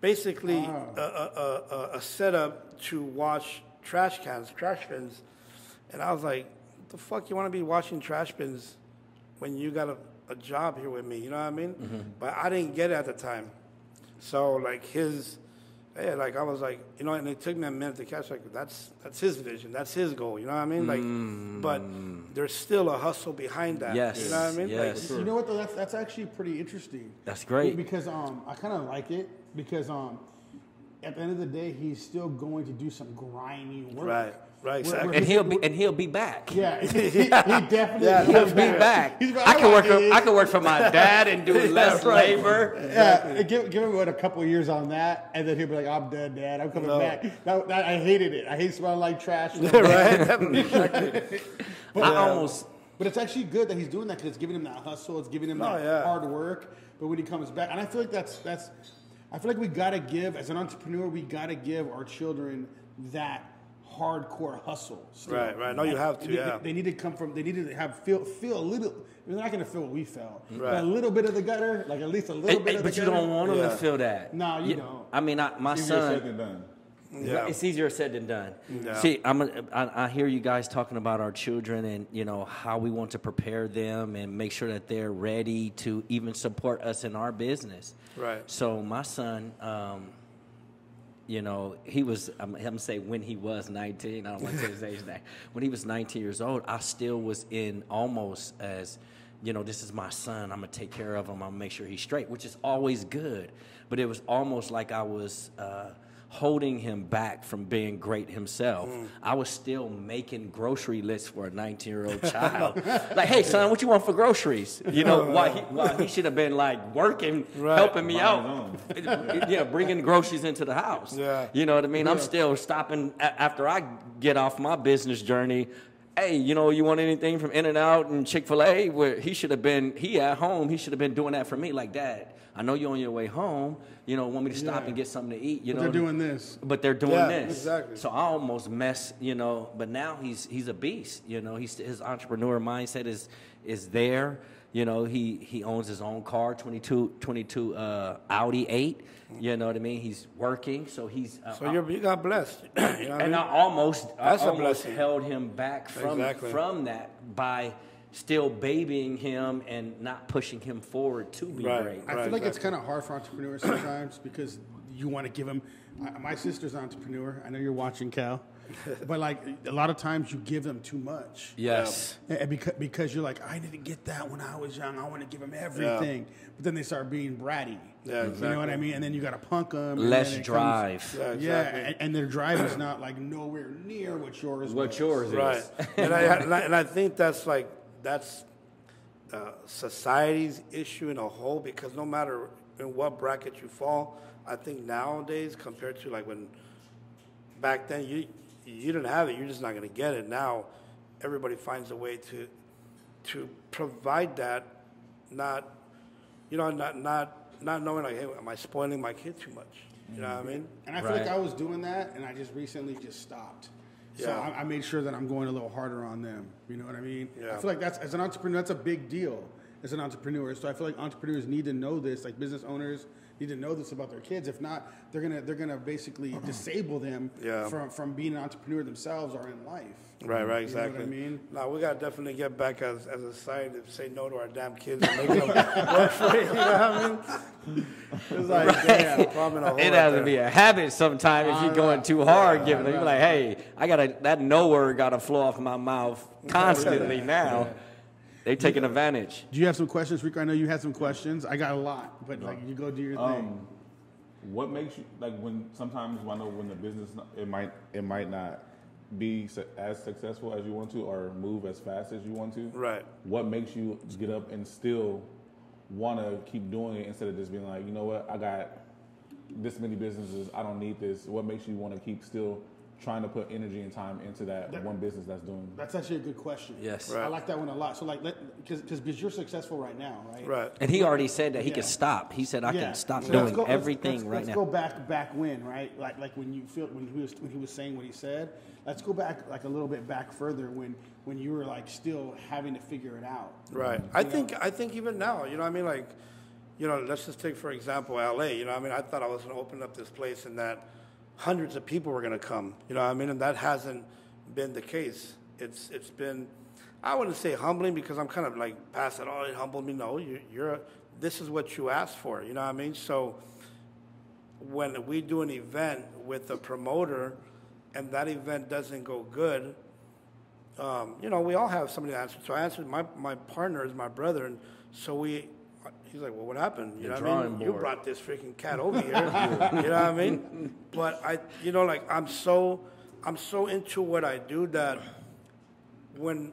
Basically, a, a, a, a- a setup to wash trash cans, trash bins. And I was like, what the fuck you want to be washing trash bins when you got a, a job here with me? You know what I mean? But I didn't get it at the time. So, like, his, yeah, like, I was like, you know, and it took me a minute to catch, like, that's, that's his vision. That's his goal. You know what I mean? Like, but there's still a hustle behind that. Yes, You know what I mean? yes. Like, You know what though? That's that's actually pretty interesting. That's great. Because um, I kind of like it because um, at the end of the day, he's still going to do some grimy work. Right, right, Where- exactly. where And he- he'll be and he'll be back. Yeah, he, he definitely Yeah, will He'll be back. back. I can work. For, I can work for my dad and do less right. labor. Yeah, give, give him what a couple years on that, and then he'll be like, "I'm done, Dad. I'm coming No. back." That, that, I hated it. I hate smelling like trash. right? But, I almost. But it's actually good that he's doing that because it's giving him that hustle. It's giving him Oh, that yeah. hard work. But when he comes back, and I feel like that's that's, I feel like we gotta give as an entrepreneur, we gotta give our children that hardcore hustle. still. Right, right. No, you have to, they- yeah. They, need to come from. They need to have feel feel a little. They're not gonna feel what we felt. Right. But a little bit of the gutter, like at least a little Hey, bit hey, of but the you gutter. don't want them to feel that. No, you don't. I mean, I, my Easier son. said than done. Yeah. It's easier said than done. Yeah. See, I'm a, I, I hear you guys talking about our children and you know how we want to prepare them and make sure that they're ready to even support us in our business. Right. So my son, um, you know, he was. I'm, gonna say when he was 19. I don't want to say his age now. When he was 19 years old, I still was in almost as, you know, this is my son. I'm gonna take care of him. I'm gonna make sure he's straight, which is always good. But it was almost like I was. Uh, holding him back from being great himself. Mm. I was still making grocery lists for a 19 year old child. like, hey, son, what you want for groceries? You know, while he, while he should have been like working, Right. helping me Buying his out. yeah, bringing groceries into the house. Yeah. You know what I mean? I'm still stopping a- after I get off my business journey. Hey, you know, you want anything from In and Out and Chick fil A? Where he should have been, he at home, he should have been doing that for me. Like, Dad, I know you're on your way home. You know, want me to stop Yeah. and get something to eat? You But know, they're doing this. but they're doing Yeah, this. exactly. So I almost mess, you know. But now he's he's a beast. You know, he's his entrepreneur mindset is is there. You know, he he owns his own car, 22, 22 uh, Audi eight. You know what I mean? He's working, so he's. Uh, So you're, you got blessed. you know what I and mean? I almost, That's I a almost held him back from Exactly. from that by still babying him and not pushing him forward to be Right. great. I Right, feel like it's kind of hard for entrepreneurs sometimes because you want to give them. My sister's an entrepreneur. I know you're watching, Cal, but like a lot of times you give them too much. Yes. And because, because you're like, I didn't get that when I was young. I want to give them everything. But then they start being bratty. Yeah, You know what I mean? And then you got to punk them. Less drive. Yeah, Yeah, exactly. and, and their drive is not like nowhere near what yours What was. yours is. Right. and, I, and, I, and I think that's like, that's uh, society's issue in a whole because no matter in what bracket you fall, I think nowadays compared to like when back then you you didn't have it, you're just not going to get it. Now everybody finds a way to to provide that, not you know, not not not knowing like, hey, am I spoiling my kid too much? You know what I mean? And I feel Right. like I was doing that, and I just recently just stopped. So Yeah. I, I made sure that I'm going a little harder on them. You know what I mean? Yeah. I feel like that's as an entrepreneur, that's a big deal as an entrepreneur. So I feel like entrepreneurs need to know this, like business owners need to know this about their kids. If not, they're gonna they're gonna basically disable them Yeah. from from being an entrepreneur themselves or in life. Right, right, You know exactly. what I mean? No, we got to definitely get back as, as a society to say no to our damn kids and make them work for it. You know what I mean? It's like, damn, a hole It right has to be a habit sometime if you're going too hard, giving them, you're like, hey, I gotta, that no word gotta flow off my mouth constantly now. They taking advantage. Do you have some questions, Rico? I know you had some questions. I got a lot, but like you go do your thing. Um, what makes you like when sometimes I know when the business it might it might not be su- as successful as you want to or move as fast as you want to. Right. What makes you get up and still want to keep doing it instead of just being like, you know what, I got this many businesses, I don't need this. What makes you want to keep still trying to put energy and time into that one business that's doing? That's actually a good question. Yes. I like that one a lot. So like, because because you're successful right now, right? Right. And he already said that he Yeah. could stop. He said, I Yeah. can stop So doing go- let's- everything let's, right let's now. go back back when, right? Like like when you feel when he was when he was saying what he said. Let's go back like a little bit back further when when you were like still having to figure it out. Right. I think I think even now, you know, what I mean, like, you know, let's just take for example L.A. You know, what I mean, I thought I was going to open up this place and that hundreds of people were going to come. You know, I mean, and that hasn't been the case. It's it's been, I wouldn't say humbling because I'm kind of like past it. Oh, it humbled me. No, you, you're. This is what you asked for. You know what I mean? So when we do an event with a promoter and that event doesn't go good, um, you know, we all have somebody to answer. So I answered my, my partner is my brother, and so we. He's like, well, what happened? You know what I mean? You brought this freaking cat over here. you know what I mean? But I, you know, like I'm so, I'm so into what I do that when,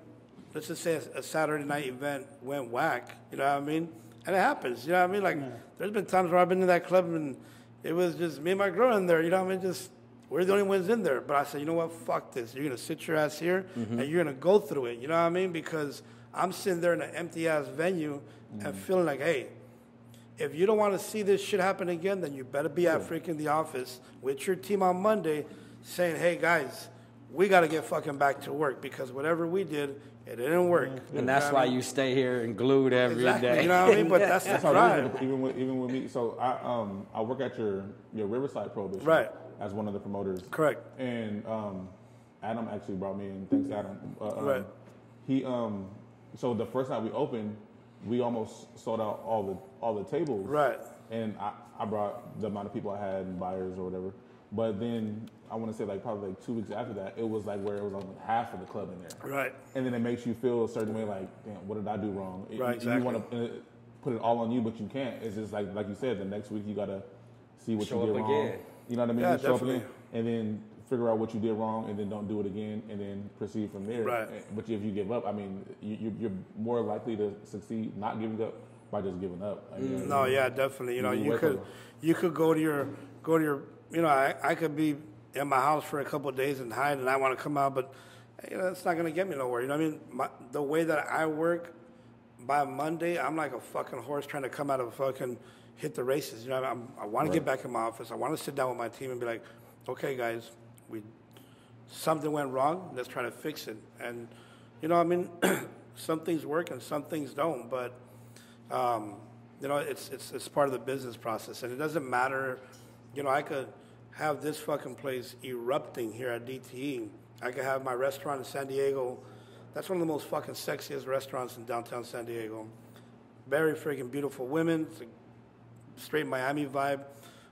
let's just say a, a Saturday night event went whack, you know what I mean? And it happens, you know what I mean? Like, there's been times where I've been in that club and it was just me and my girl in there, you know what I mean? Just, we're the only ones in there. But I said, you know what? Fuck this. You're going to sit your ass here and you're going to go through it, you know what I mean? Because I'm sitting there in an empty ass venue and feeling like, hey, if you don't want to see this shit happen again, then you better be at freaking the office with your team on Monday saying, hey, guys, we got to get fucking back to work because whatever we did, it didn't work. And that's why you stay here and glued every day. Exactly. You know what I mean? But that's the That's how it is, drive. even with even with me. So I um I work at your your Riverside Prohibition Right. as one of the promoters. Correct. And um, Adam actually brought me in. Thanks, Adam. Uh, um, Right. He um so the first night we opened, we almost sold out all the all the tables. Right. And I, I brought the amount of people I had and buyers or whatever. But then I want to say like probably like two weeks after that, it was like where it was only half of the club in there. Right. And then it makes you feel a certain way, like, damn, what did I do wrong? It- Right, You exactly. want to put it all on you, but you can't. It's just like, like you said, the next week you gotta see what Show you did up wrong. again. You know what I mean? Yeah, You show up definitely. again, and then figure out what you did wrong, and then don't do it again, and then proceed from there. Right. But if you give up, I mean, you, you- you're more likely to succeed not giving up by just giving up. Like, you know what I mm. No, mean? yeah, definitely. You know, You you could, you could go to your, go to your, you know, I, I could be in my house for a couple of days and hide, and I want to come out, but you know, it's not gonna get me nowhere. You know what I mean? My, the way that I work, by Monday, I'm like a fucking horse trying to come out of a fucking hit the races. You know, I'm, I want to get back in my office. I want to sit down with my team and be like, okay, guys, something went wrong. Let's try to fix it. And you know, I mean, some things work and some things don't. But um, you know, it's it's it's part of the business process, and it doesn't matter. You know, I could have this fucking place erupting here at DTE. I could have my restaurant in San Diego That's one of the most fucking sexiest restaurants in downtown San Diego. Very freaking beautiful women. It's a straight Miami vibe.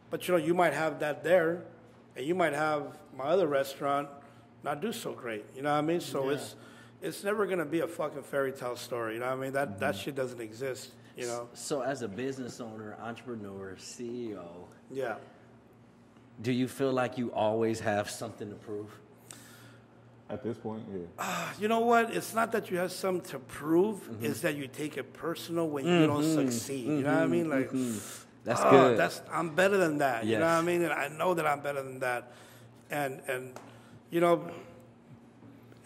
But you know, you might have that there, and you might have my other restaurant not do so great. You know what I mean? So Yeah. it's it's never gonna be a fucking fairy tale story. You know what I mean? That that mm-hmm. shit doesn't exist. You know? So, as a business owner, entrepreneur, CEO, Yeah. do you feel like you always have something to prove? At this point, yeah. Uh, you know what? It's not that you have something to prove. Mm-hmm. It's that you take it personal when you don't mm-hmm. succeed. You know what I mean? Like, mm-hmm. That's oh, good. That's I'm better than that. You know what I mean? And I know that I'm better than that. And and you know,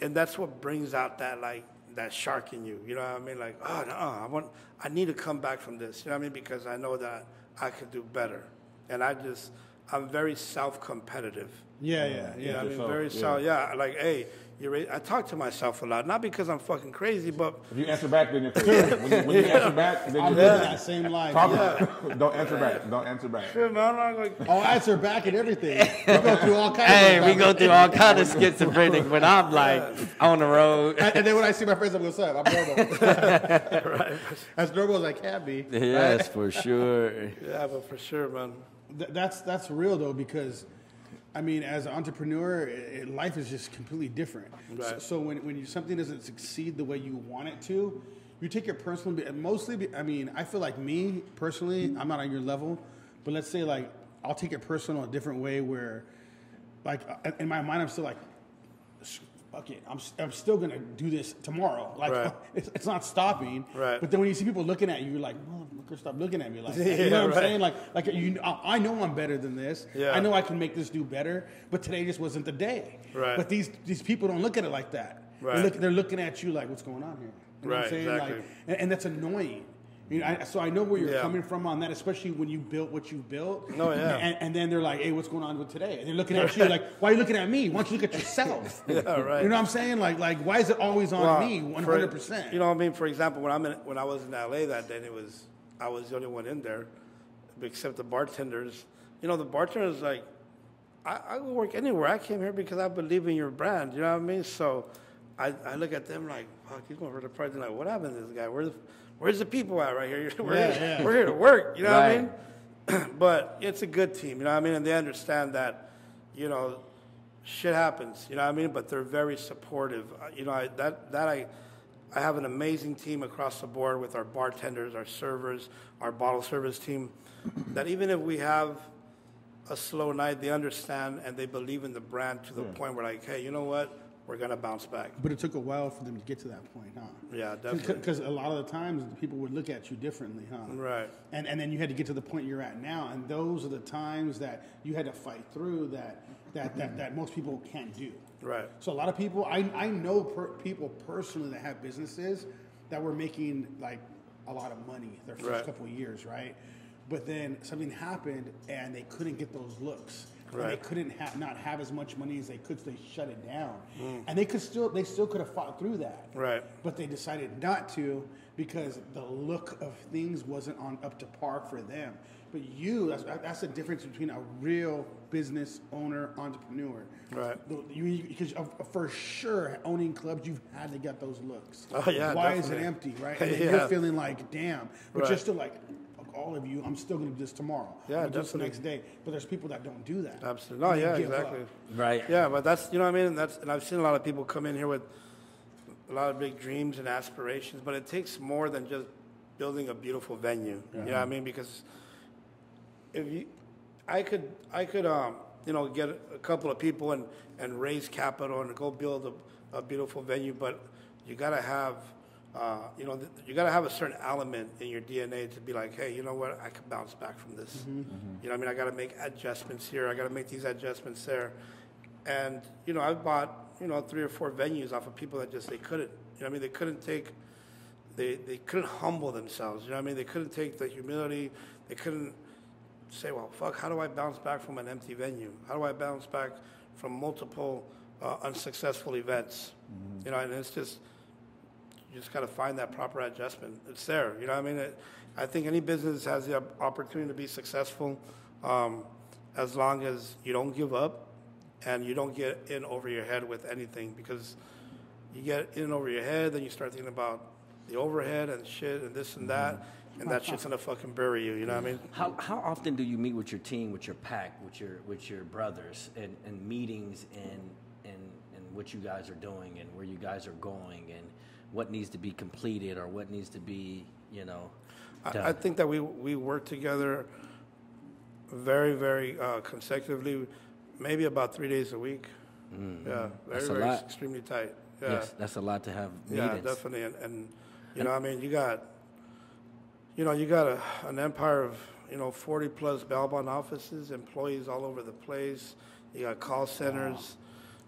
and that's what brings out that like that shark in you. You know what I mean? Like, oh no, I want I need to come back from this. You know what I mean? Because I know that I could do better. And I just I'm very self competitive. Yeah, mm. yeah, You know yeah. I mean? yourself, Very yeah. self yeah, like hey, you're I talk to myself a lot, not because I'm fucking crazy, but If you answer back, then you're crazy. when, you, when you answer back, then I'm you're living that same life. Talk Yeah. Don't answer back. Don't answer back. shit, man, I'm like Oh, I answer back at everything. We go through all kinds Hey, of we go through all kind of schizophrenic when I'm like on the road. And, and then when I see my friends, I'm what's up? I'm normal. As normal as I can be. Yes, for sure. Yeah, but for sure, man. Th- that's that's real though because I mean as an entrepreneur i i- life is just completely different so, Right. so when, when you, something doesn't succeed the way you want it to you take it personally mostly I mean I feel like me personally I'm not on your level but let's say like I'll take it personal a different way where like uh, in my mind I'm still like "S- fuck it I'm, I'm still gonna do this tomorrow like Right. it's, it's not stopping Right. but then when you see people looking at you you're like motherfucker stop looking at me like that. you know what I'm saying like like you I I know I'm better than this Yeah. I know I can make this do better but today just wasn't the day Right. but these these people don't look at it like that Right. they're, look, they're looking at you like what's going on here you know what I'm Right, saying exactly. like and, and that's annoying you know, I, so I know where you're Yeah. coming from on that, especially when you built what you built. No, yeah. And, and then they're like, "Hey, what's going on with today?" And they're looking at you like, "Why are you looking at me? Why don't you look at yourself?" Yeah, right. You know what I'm saying? Like, like, why is it always on Well, me? One hundred percent. You know what I mean? For example, when I'm in, when I was in LA that day, and it was I was the only one in there, except the bartenders. You know, the bartenders like, I, I will work anywhere. I came here because I believe in your brand. You know what I mean? So, I, I look at them like, fuck, he's going for the price. They're like, what happened to this guy? Where's where's the people at right here? We're, Yeah, here, yeah. we're here to work. You know what I mean? but it's a good team. You know what I mean? And they understand that, you know, shit happens, you know what I mean? But they're very supportive. Uh, You know, I, that that I I have an amazing team across the board with our bartenders, our servers, our bottle service team. That even if we have a slow night, they understand and they believe in the brand to the point where like, hey, you know what? We're gonna bounce back. But it took a while for them to get to that point, huh? Yeah, definitely. Because a lot of the times people would look at you differently, huh? Right. And and then you had to get to the point you're at now, and those are the times that you had to fight through that that that, that most people can't do. Right. So a lot of people, I I know per, people personally that have businesses that were making like a lot of money their first Right. couple of years, right? But then something happened and they couldn't get those looks. And they couldn't ha- not have as much money as they could, so they shut it down. Mm. And they could still, they still could have fought through that. Right. But they decided not to because the look of things wasn't on up to par for them. But you, that's, that's the difference between a real business owner, entrepreneur. Right. You, because for sure, owning clubs, you've had to get those looks. Oh, yeah, Why is it empty, right? And then Yeah. you're feeling like, damn. But you're still like, all of you, I'm still going to do this tomorrow. Yeah, I'm gonna this the next day. But there's people that don't do that. Absolutely. No, yeah, give up. exactly. Right. Yeah, but that's you know what I mean. And that's and I've seen a lot of people come in here with a lot of big dreams and aspirations, but it takes more than just building a beautiful venue. You know what I mean? Because if you, I could I could um you know get a couple of people and and raise capital and go build a, a beautiful venue, but you got to have. Uh, you know, th- you got to have a certain element in your DNA to be like, hey, you know what? I can bounce back from this. You know, what I mean, I got to make adjustments here. I got to make these adjustments there. And you know, I've bought you know three or four venues off of people that just they couldn't. You know, what I mean, they couldn't take, they they couldn't humble themselves. You know, what I mean, they couldn't take the humility. They couldn't say, well, fuck, how do I bounce back from an empty venue? How do I bounce back from multiple uh, unsuccessful events? You know, and it's just you just got to find that proper adjustment. It's there. You know, what I mean, it, I think any business has the opportunity to be successful um, as long as you don't give up and you don't get in over your head with anything because you get in over your head, then you start thinking about the overhead and shit and this and that, and that shit's gonna fucking bury you. You know what I mean? How, how often do you meet with your team, with your pack, with your with your brothers, and, and meetings and, and and what you guys are doing and where you guys are going and what needs to be completed or what needs to be, you know, done? I, I think that we we work together very very uh, consecutively, maybe about three days a week. Yeah, very. That's a very lot. extremely tight. Yeah. yes, that's a lot to have Yeah, definitely, and, and you know, I mean, you got, you know, you got a, an empire of you know forty plus bail bond offices, employees all over the place. You got call centers,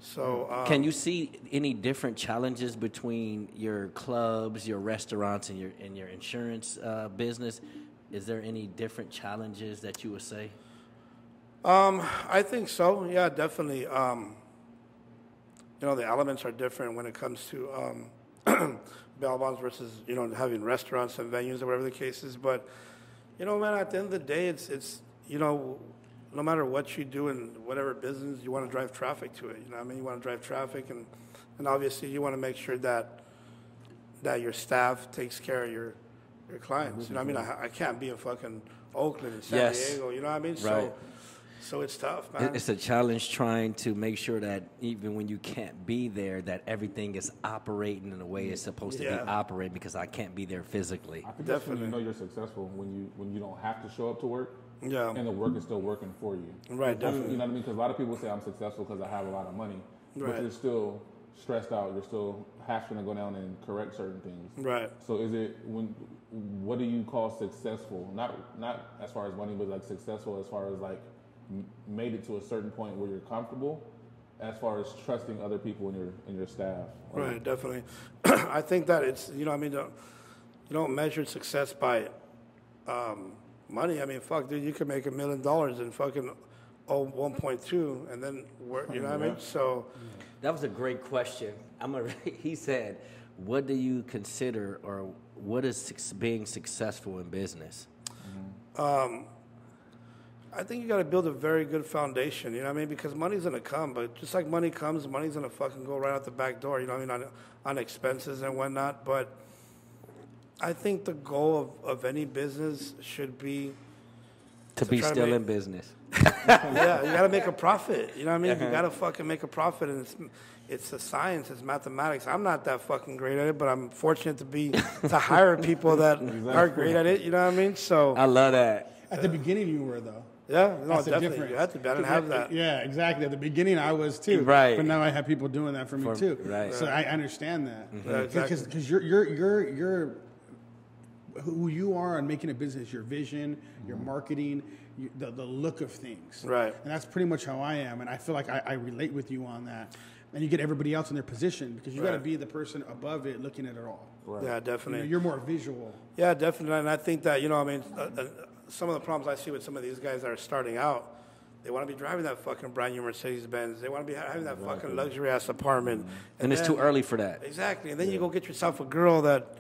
so um, Can you see any different challenges between your clubs, your restaurants, and your and your insurance uh, business? Is there any different challenges that you would say? Um, I think so. Yeah, definitely. Um, you know, the elements are different when it comes to um, bail bonds versus you know having restaurants and venues or whatever the case is. But you know, man, at the end of the day, it's it's you know, no matter what you do in whatever business, you want to drive traffic to it. You know, what I mean, you want to drive traffic, and and obviously you want to make sure that that your staff takes care of your your clients. You know, what I mean, mm-hmm. I, I can't be in fucking Oakland and San Yes. Diego. You know what I mean? Right. So. So it's tough, man. It's a challenge trying to make sure that even when you can't be there, that everything is operating in the way it's supposed to Yeah. be operating because I can't be there physically. I think that's when you Definitely. know you're successful when you when you don't have to show up to work. Yeah. And the work is still working for you. Right, definitely. You know what I mean? Because a lot of people say I'm successful because I have a lot of money, Right. but you're still stressed out. You're still having to go down and correct certain things. Right. So is it when? What do you call successful? Not not as far as money, but like successful as far as like made it to a certain point where you're comfortable. As far as trusting other people in your in your staff. Like, Right, definitely. I think that it's you know I mean you don't measure success by um, money. I mean fuck dude, you can make a million dollars in fucking oh 1.2 and then work. You know what I mean? So That was a great question. I'm a, he said, "What do you consider, or what is being successful in business?" Mm-hmm. Um, I think you got to build a very good foundation. You know what I mean? Because money's gonna come, but just like money comes, money's gonna fucking go right out the back door. You know what I mean? On, on expenses and whatnot. But I think the goal of, of any business should be To So be try to still make- in business. yeah, you got to make a profit. You know what I mean? You uh-huh. got to fucking make a profit, and it's it's a science, it's mathematics. I'm not that fucking great at it, but I'm fortunate to be to hire people that are great at it. You know what I mean? So I love that. At the beginning, you were though. yeah, no, That's the definitely. difference. You have to. be. I didn't have that. Yeah, exactly. At the beginning, I was too. Right. But now I have people doing that for me For- too. right. So I understand that. Yeah, exactly. Because you're you're you're you're who you are on making a business, your vision, your marketing, you, the the look of things. Right. And that's pretty much how I am, and I feel like I, I relate with you on that. And you get everybody else in their position because you got to be the person above it, looking at it all. Yeah, You know, definitely. you're more visual. Yeah, definitely. And I think that, you know, I mean, uh, uh, some of the problems I see with some of these guys that are starting out, they want to be driving that fucking brand new Mercedes Benz. They want to be having that fucking luxury ass apartment. And it's then- too early for that. Exactly. And then you go get yourself a girl that,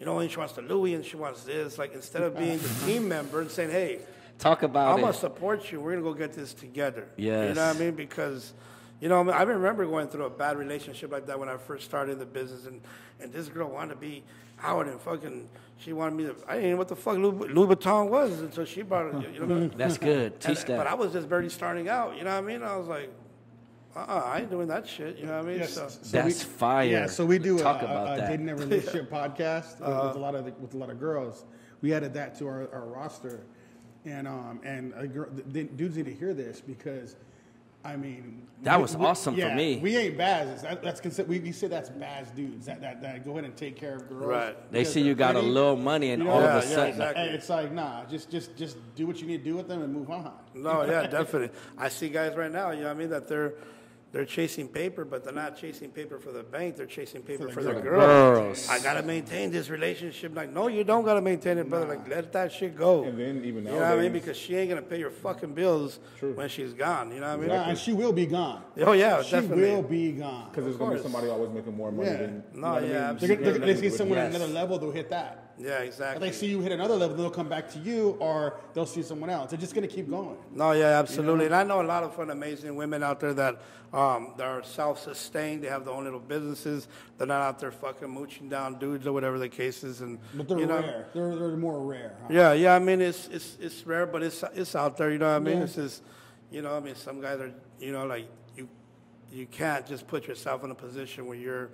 you know, and she wants the Louis and she wants this. Like, instead of being the team member and saying, hey, Talk about I'm gonna support you. We're going to go get this together. You know what I mean? Because, you know, I, remember going through a bad relationship like that when I first started the business, and, and this girl wanted to be out and fucking, she wanted me to, I didn't know what the fuck Louis, Louis Vuitton was until she brought it. You know what I mean? That's good. And- Teach But I was just barely starting out. You know what I mean? I was like, uh-uh, I ain't doing that shit. You know what I mean? Yes. So, That's fire. Yeah, so we do Talk a, about a, a that. dating and relationship podcast with, Uh-huh. with a lot of the, with a lot of girls. We added that to our, our roster, and um and a girl, the, the dudes need to hear this because, I mean, That we- was we- awesome for yeah, me. We ain't Baz. That, that's consider, we, we say that's Baz dudes that, that that go ahead and take care of girls. Right. They because see you they're got a pretty. little money, and You know, all of a yeah, sudden, exactly. And it's like nah, just just just do what you need to do with them and move on. no, yeah, definitely. I see guys right now, you know what I mean, that they're they're chasing paper, but they're not chasing paper for the bank. They're chasing paper for, the, girl. girl. Girls. I gotta maintain this relationship. Like, no, you don't gotta maintain it, brother. Like, let that shit go. And then even you know what I mean? Because she ain't gonna pay your fucking bills when she's gone. You know what I mean? Yeah, and she will be gone. Oh yeah, she definitely. will be gone. Because there's gonna be somebody always making more money Yeah. than. No, you know what I yeah, mean? They're, gonna- they're, gonna- they see With- someone at Yes. another level, they'll hit that. Yeah, exactly. they see you hit another level, they'll come back to you, or they'll see someone else. They're just gonna keep going. No, yeah, absolutely. And I know a lot of fun, amazing women out there that um, that are self-sustained. They have their own little businesses. They're not out there fucking mooching down dudes or whatever the case is. And But they're you know, rare. They're, they're more rare. Huh? Yeah, yeah. I mean, it's it's it's rare, but it's it's out there. You know what I mean? Yeah. It's just, you know, I mean, some guys are, you know, like you, you can't just put yourself in a position where you're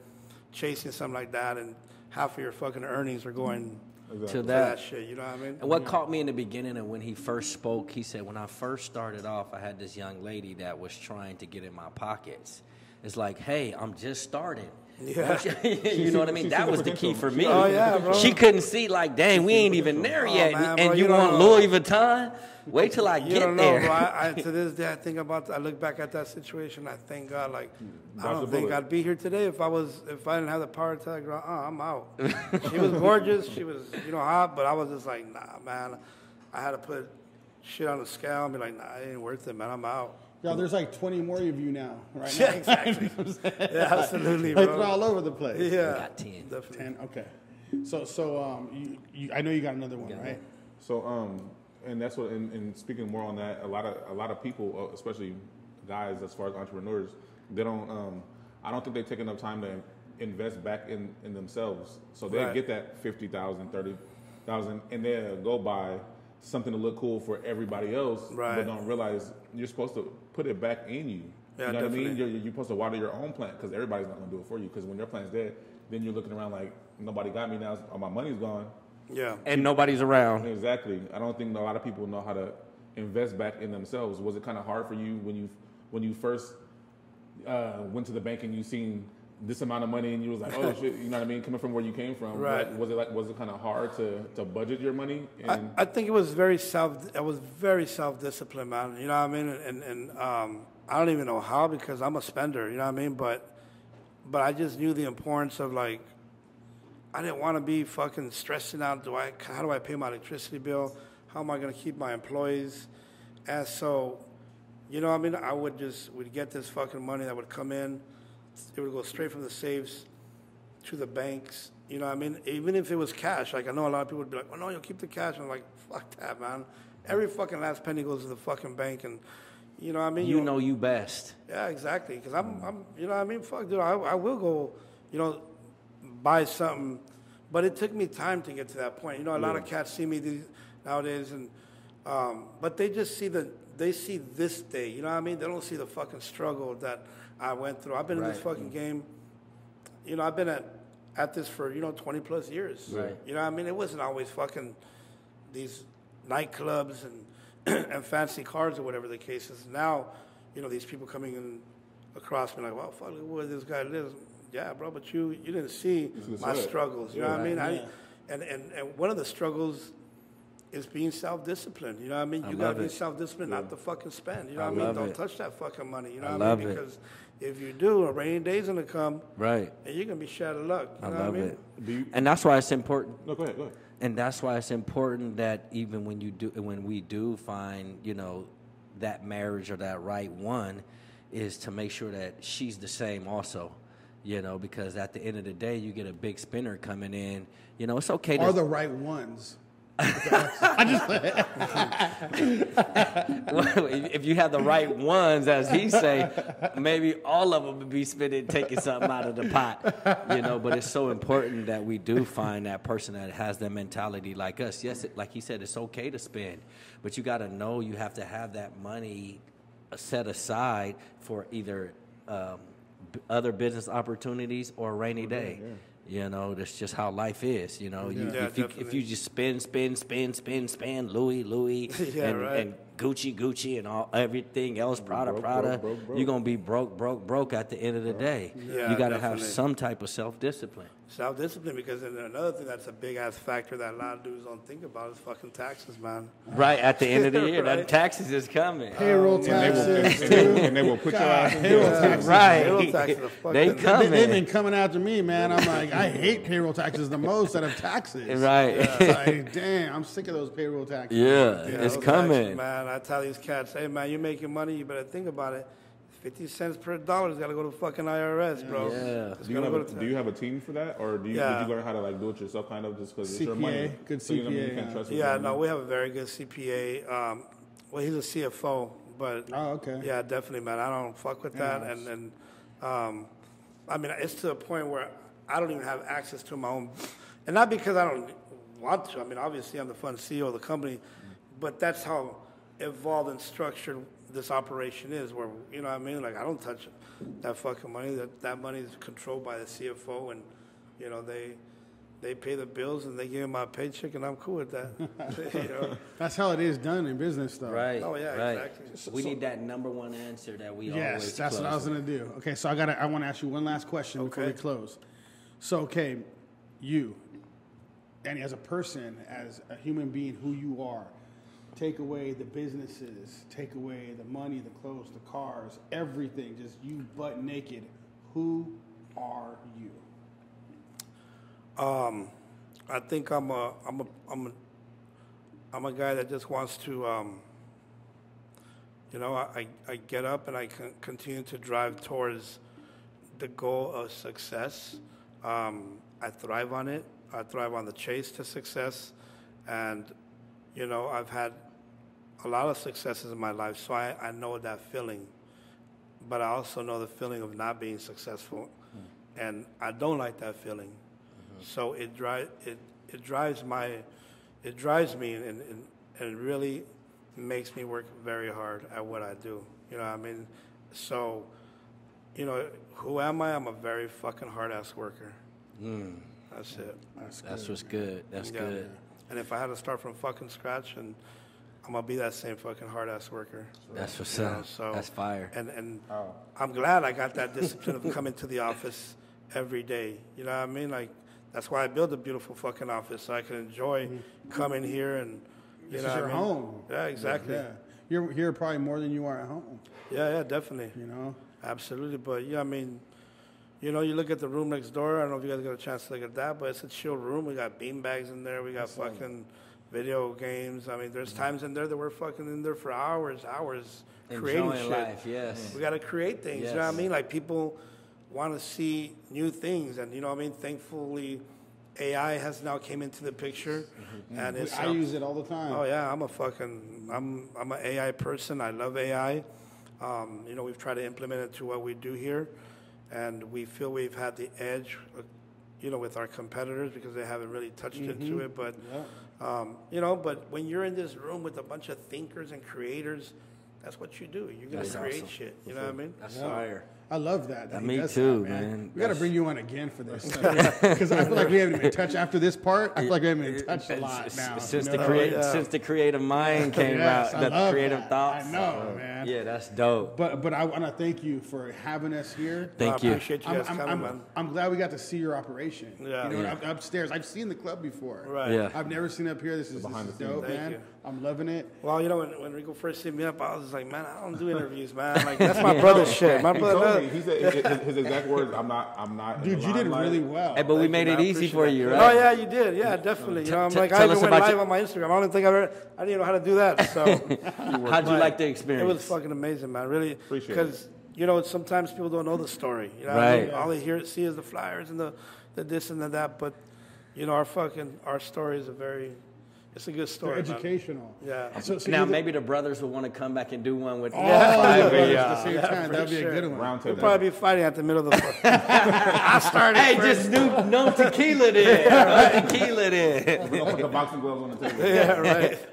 chasing something like that, and half of your fucking earnings are going To to that. that shit. You know what I mean? And what caught me in the beginning and when he first spoke, he said, When I first started off, I had this young lady that was trying to get in my pockets. It's like, hey, I'm just starting. Yeah. you know what I mean? That was the the key for me. Oh, yeah, bro. She couldn't see, like, dang, we ain't even there Oh, yet. man, and you, you want know. Louis Vuitton? Wait till I You get don't know, there. bro. I, I, to this day, I think about. I look back at that situation. I thank God. Like, I don't think. I'd be here today if I was if I didn't have the power to tell her, "Oh, uh, I'm out." she was gorgeous. She was, you know, hot. But I was just like, nah, man. I had to put shit on the scale and be like, nah, it ain't worth it, man. I'm out. Yeah, there's like 20 more of you now, right Yeah, now. exactly. yeah, absolutely, like bro. they're all over the place. yeah, got 10. definitely. And okay, so so um, you, you, I know you got another one, right? So, um, and that's what, and, and speaking more on that, a lot of a lot of people, uh, especially guys, as far as entrepreneurs, they don't. Um, I don't think they take enough time to invest back in, in themselves. So they Right. get that 50,000, 30,000, and they'll go buy something to look cool for everybody else, Right. but don't realize you're supposed to put it back in you. Yeah, you know what I mean? definitely. You're, you're supposed to water your own plant because everybody's not going to do it for you. Because when your plant's dead, then you're looking around like nobody got me now. All my money's gone. Yeah. and nobody's around. Exactly. I don't think a lot of people know how to invest back in themselves. Was it kind of hard for you when you when you first uh, went to the bank and you seen this amount of money and you was like, oh shit, you know what I mean? Coming from where you came from, Right. Was it like was it kind of hard to to budget your money? I, And I think it was very self. I was very self disciplined, man. You know what I mean? And and um, I don't even know how because I'm a spender. You know what I mean? But but I just knew the importance of like. I didn't want to be fucking stressing out. Do I? How do I pay my electricity bill? How am I going to keep my employees? And so, you know, what I mean, I would just would get this fucking money that would come in. It would go straight from the safes to the banks. You know what I mean? Even if it was cash, like I know a lot of people would be like, "Oh no, you'll keep the cash." I'm like, "Fuck that, man! Every fucking last penny goes to the fucking bank." And you know what I mean? You know you best. Yeah, exactly. Because I'm, I'm, you know what I mean? Fuck, dude, I, I will go, you know, buy something. But it took me time to get to that point. You know, a lot of cats see me these, nowadays, and um, but they just see the, they see this day. You know what I mean? They don't see the fucking struggle that I went through. I've been in this fucking game. You know, I've been at, at this for you know 20 plus years. Right. You know what I mean? It wasn't always fucking these nightclubs and and fancy cars or whatever the case is. Now, you know, these people coming in across me like, well, fuck, look where this guy lives. Yeah, bro, but you you didn't see my sweat. struggles. You know what I mean? Yeah. I, and, and and one of the struggles is being self-disciplined. You know what I mean? You gotta be it. self-disciped, not to fucking spend. You know I what I mean? Don't it. touch that fucking money. You know I what I mean? it. Because if you do, a rainy day's gonna come, Right. and you're gonna be shot of luck. You I know love what I mean? it. you, And that's why it's important no, go ahead, go ahead. and that's why it's important that even when you do when we do find you know that marriage or that right one is to make sure that she's the same also you know because at the end of the day you get a big spinner coming in you know it's okay Are to the right ones? if you have the right ones as he say maybe all of them would be spending taking something out of the pot you know but it's so important that we do find that person that has that mentality like us. Yes it, like he said it's okay to spend but you got to know you have to have that money set aside for either um, b- other business opportunities or a rainy day you know that's just how life is you know you, Yeah, if you if you just spend spend spend spend spend louis louis Yeah, and, right. and Gucci, Gucci, and all everything else, Prada, broke, Prada. broke, broke, broke. You're gonna be broke, broke, broke at the end of the day. Yeah, you gotta have some type of self discipline. Self discipline, because then another thing that's a big ass factor that a lot of dudes don't think about is fucking taxes, man. Right at the end of the year, that Right. taxes is coming. Payroll And they will, and, taxes. and they will, and they will put your ass in payroll jail. taxes. right, Payroll taxes are they They- They, coming. they've been coming after me, man. I'm like, I hate payroll taxes the most out of taxes. right. It's like, damn, I'm sick of those payroll taxes. Yeah, Yeah, it's coming. taxes, man. I tell these cats, hey, man, you're making money, you better think about it. 50 cents per dollar has got to go to fucking IRS, bro. Yeah. It's Do you, gotta have go a, to do you have a team for that, or do you, Yeah. did you learn how to like do it yourself, kind of, just because it's your CPA, money? good So, you know what I mean? You CPA, can't yeah. trust Yeah, no, we have a very good CPA. Um, well, he's a CFO, but Oh, okay. yeah, definitely, man. I don't fuck with that, Yeah. and and um, I mean, it's to a point where I don't even have access to my own, and not because I don't want to. I mean, obviously, I'm the fund CEO of the company, but that's how evolved and structured this operation is. Where you know, what I mean, like I don't touch that fucking money. That that money is controlled by the CFO, and you know they. They pay the bills and they give me my paycheck, and I'm cool with that. you know? That's how it is done in business, though. Right. Oh, yeah, right. exactly. We need that number one answer that we always. Yes, that's what I was gonna do. Okay, so I got. to I want to ask you one last question before we Okay. close. So, okay, you, and as a person, as a human being, who you are, take away the businesses, take away the money, the clothes, the cars, everything. Just you, butt naked. Who are you? Um, I think I'm a I'm a I'm a I'm a guy that just wants to um, you know I, I get up and I continue to drive towards the goal of success. Um, I thrive on it. I thrive on the chase to success, and you know I've had a lot of successes in my life, so I, I know that feeling. But I also know the feeling of not being successful, mm. and I don't like that feeling. Mm-hmm. So it drives it it drives my it drives me and, and and really makes me work very hard at what I do. You know what I mean? So, you know, who am I? I'm a very fucking hard ass worker. Mm. That's it. That's good. That's good. what's good. That's Yeah. good. And if I had to start from fucking scratch, and I'm gonna be that same fucking hard ass worker. That's what's You know, up. so That's fire. And and oh. I'm glad I got that discipline of coming to the office every day. You know what I mean? Like that's why I built a beautiful fucking office so I can enjoy mm-hmm. coming here and you This know is your I mean? home. Yeah, exactly. Yeah, you're here probably more than you are at home. Yeah, yeah, definitely. You know. Absolutely, but yeah, I mean, you know, you look at the room next door. I don't know if you guys got a chance to look at that, but it's a chill room. We got bean bags in there. We got fucking video games. I mean, there's times in there that we're fucking in there for hours, hours creating Enjoying shit. life, yes. We got to create things. You know what I mean? Like people want to see new things, and you know what I mean. Thankfully, AI has now came into the picture, and it's. I um, use it all the time. Oh yeah, I'm a fucking I'm I'm an AI person. I love AI. Um, you know, we've tried to implement it to what we do here, and we feel we've had the edge, uh, you know, with our competitors because they haven't really touched into it. But um, you know, but when you're in this room with a bunch of thinkers and creators, that's what you do. You're gonna That's create awesome. shit. You know what I mean? That's fire. I love that. that he Me too, that, man. We got to bring you on again for this because I feel like we haven't even touched after this part. I feel like we haven't even touched a lot now. Since you the know? create, Yeah. since the creative mind came Yes, out, the creative that. thoughts. I know, man. Yeah, that's dope. But but I want to thank you for having us here. Thank I you. appreciate you I'm, guys I'm, coming, I'm, man. I'm glad we got to see your operation. Yeah. You know, Yeah. upstairs. I've seen the club before. Right. Yeah. I've never seen it up here. This is, this behind is the dope, Thank man. You. I'm loving it. Well, you know, when, when Rico first hit me up, I was just like, man, I don't do interviews, man. Like that's my brother's shit. My He brother. told me. He said his, his exact words. I'm not. I'm not. Dude, you did really well. Hey, but we made it easy for that. you, Oh yeah, you did. Yeah, mm-hmm. definitely. You know, I'm t- like, tell I even went live your- on my Instagram. I don't think I ever. I didn't even know how to do that. So How'd you like the experience? it was fucking amazing, man. Really, Appreciate because you know sometimes people don't know the story. You know, what I mean? Right. all they hear see is the flyers and the, the this and the that. But you know, our fucking our story is a very, it's a good They're story. man. educational. Yeah. So, so now you're maybe the brothers will want to come back and do one with oh, all five the of you. at the same Yeah, time. That'd be sure. a good one. Round We'll probably be fighting at the middle of the. I started. Hey, first. just do no tequila then. tequila then. We're gonna put the boxing gloves on the table. yeah, right.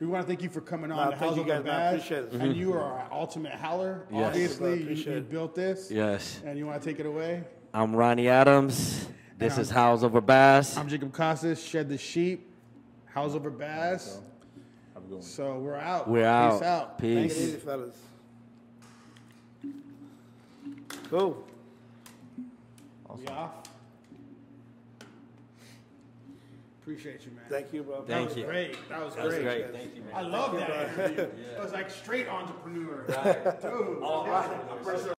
We want to thank you for coming on Nah, to thank you guys, man. I appreciate it. And mm-hmm. you are our ultimate howler. Yes. Obviously, you, you built this. Yes. And you want to take it away? I'm Ronnie Adams. This is I'm- Howls Over Bass. I'm Jacob Casas, Shed the Sheep, House Over Bass. Have a good one. So we're out. We're Peace out. out. Peace. Take it fellas. Cool. We off. Appreciate you, man. Thank you, bro. that Thank was you. great. That was That was great. great. Thank you, man. I love that interview. It was like straight entrepreneur. Dude. I'm, I'm pretty sure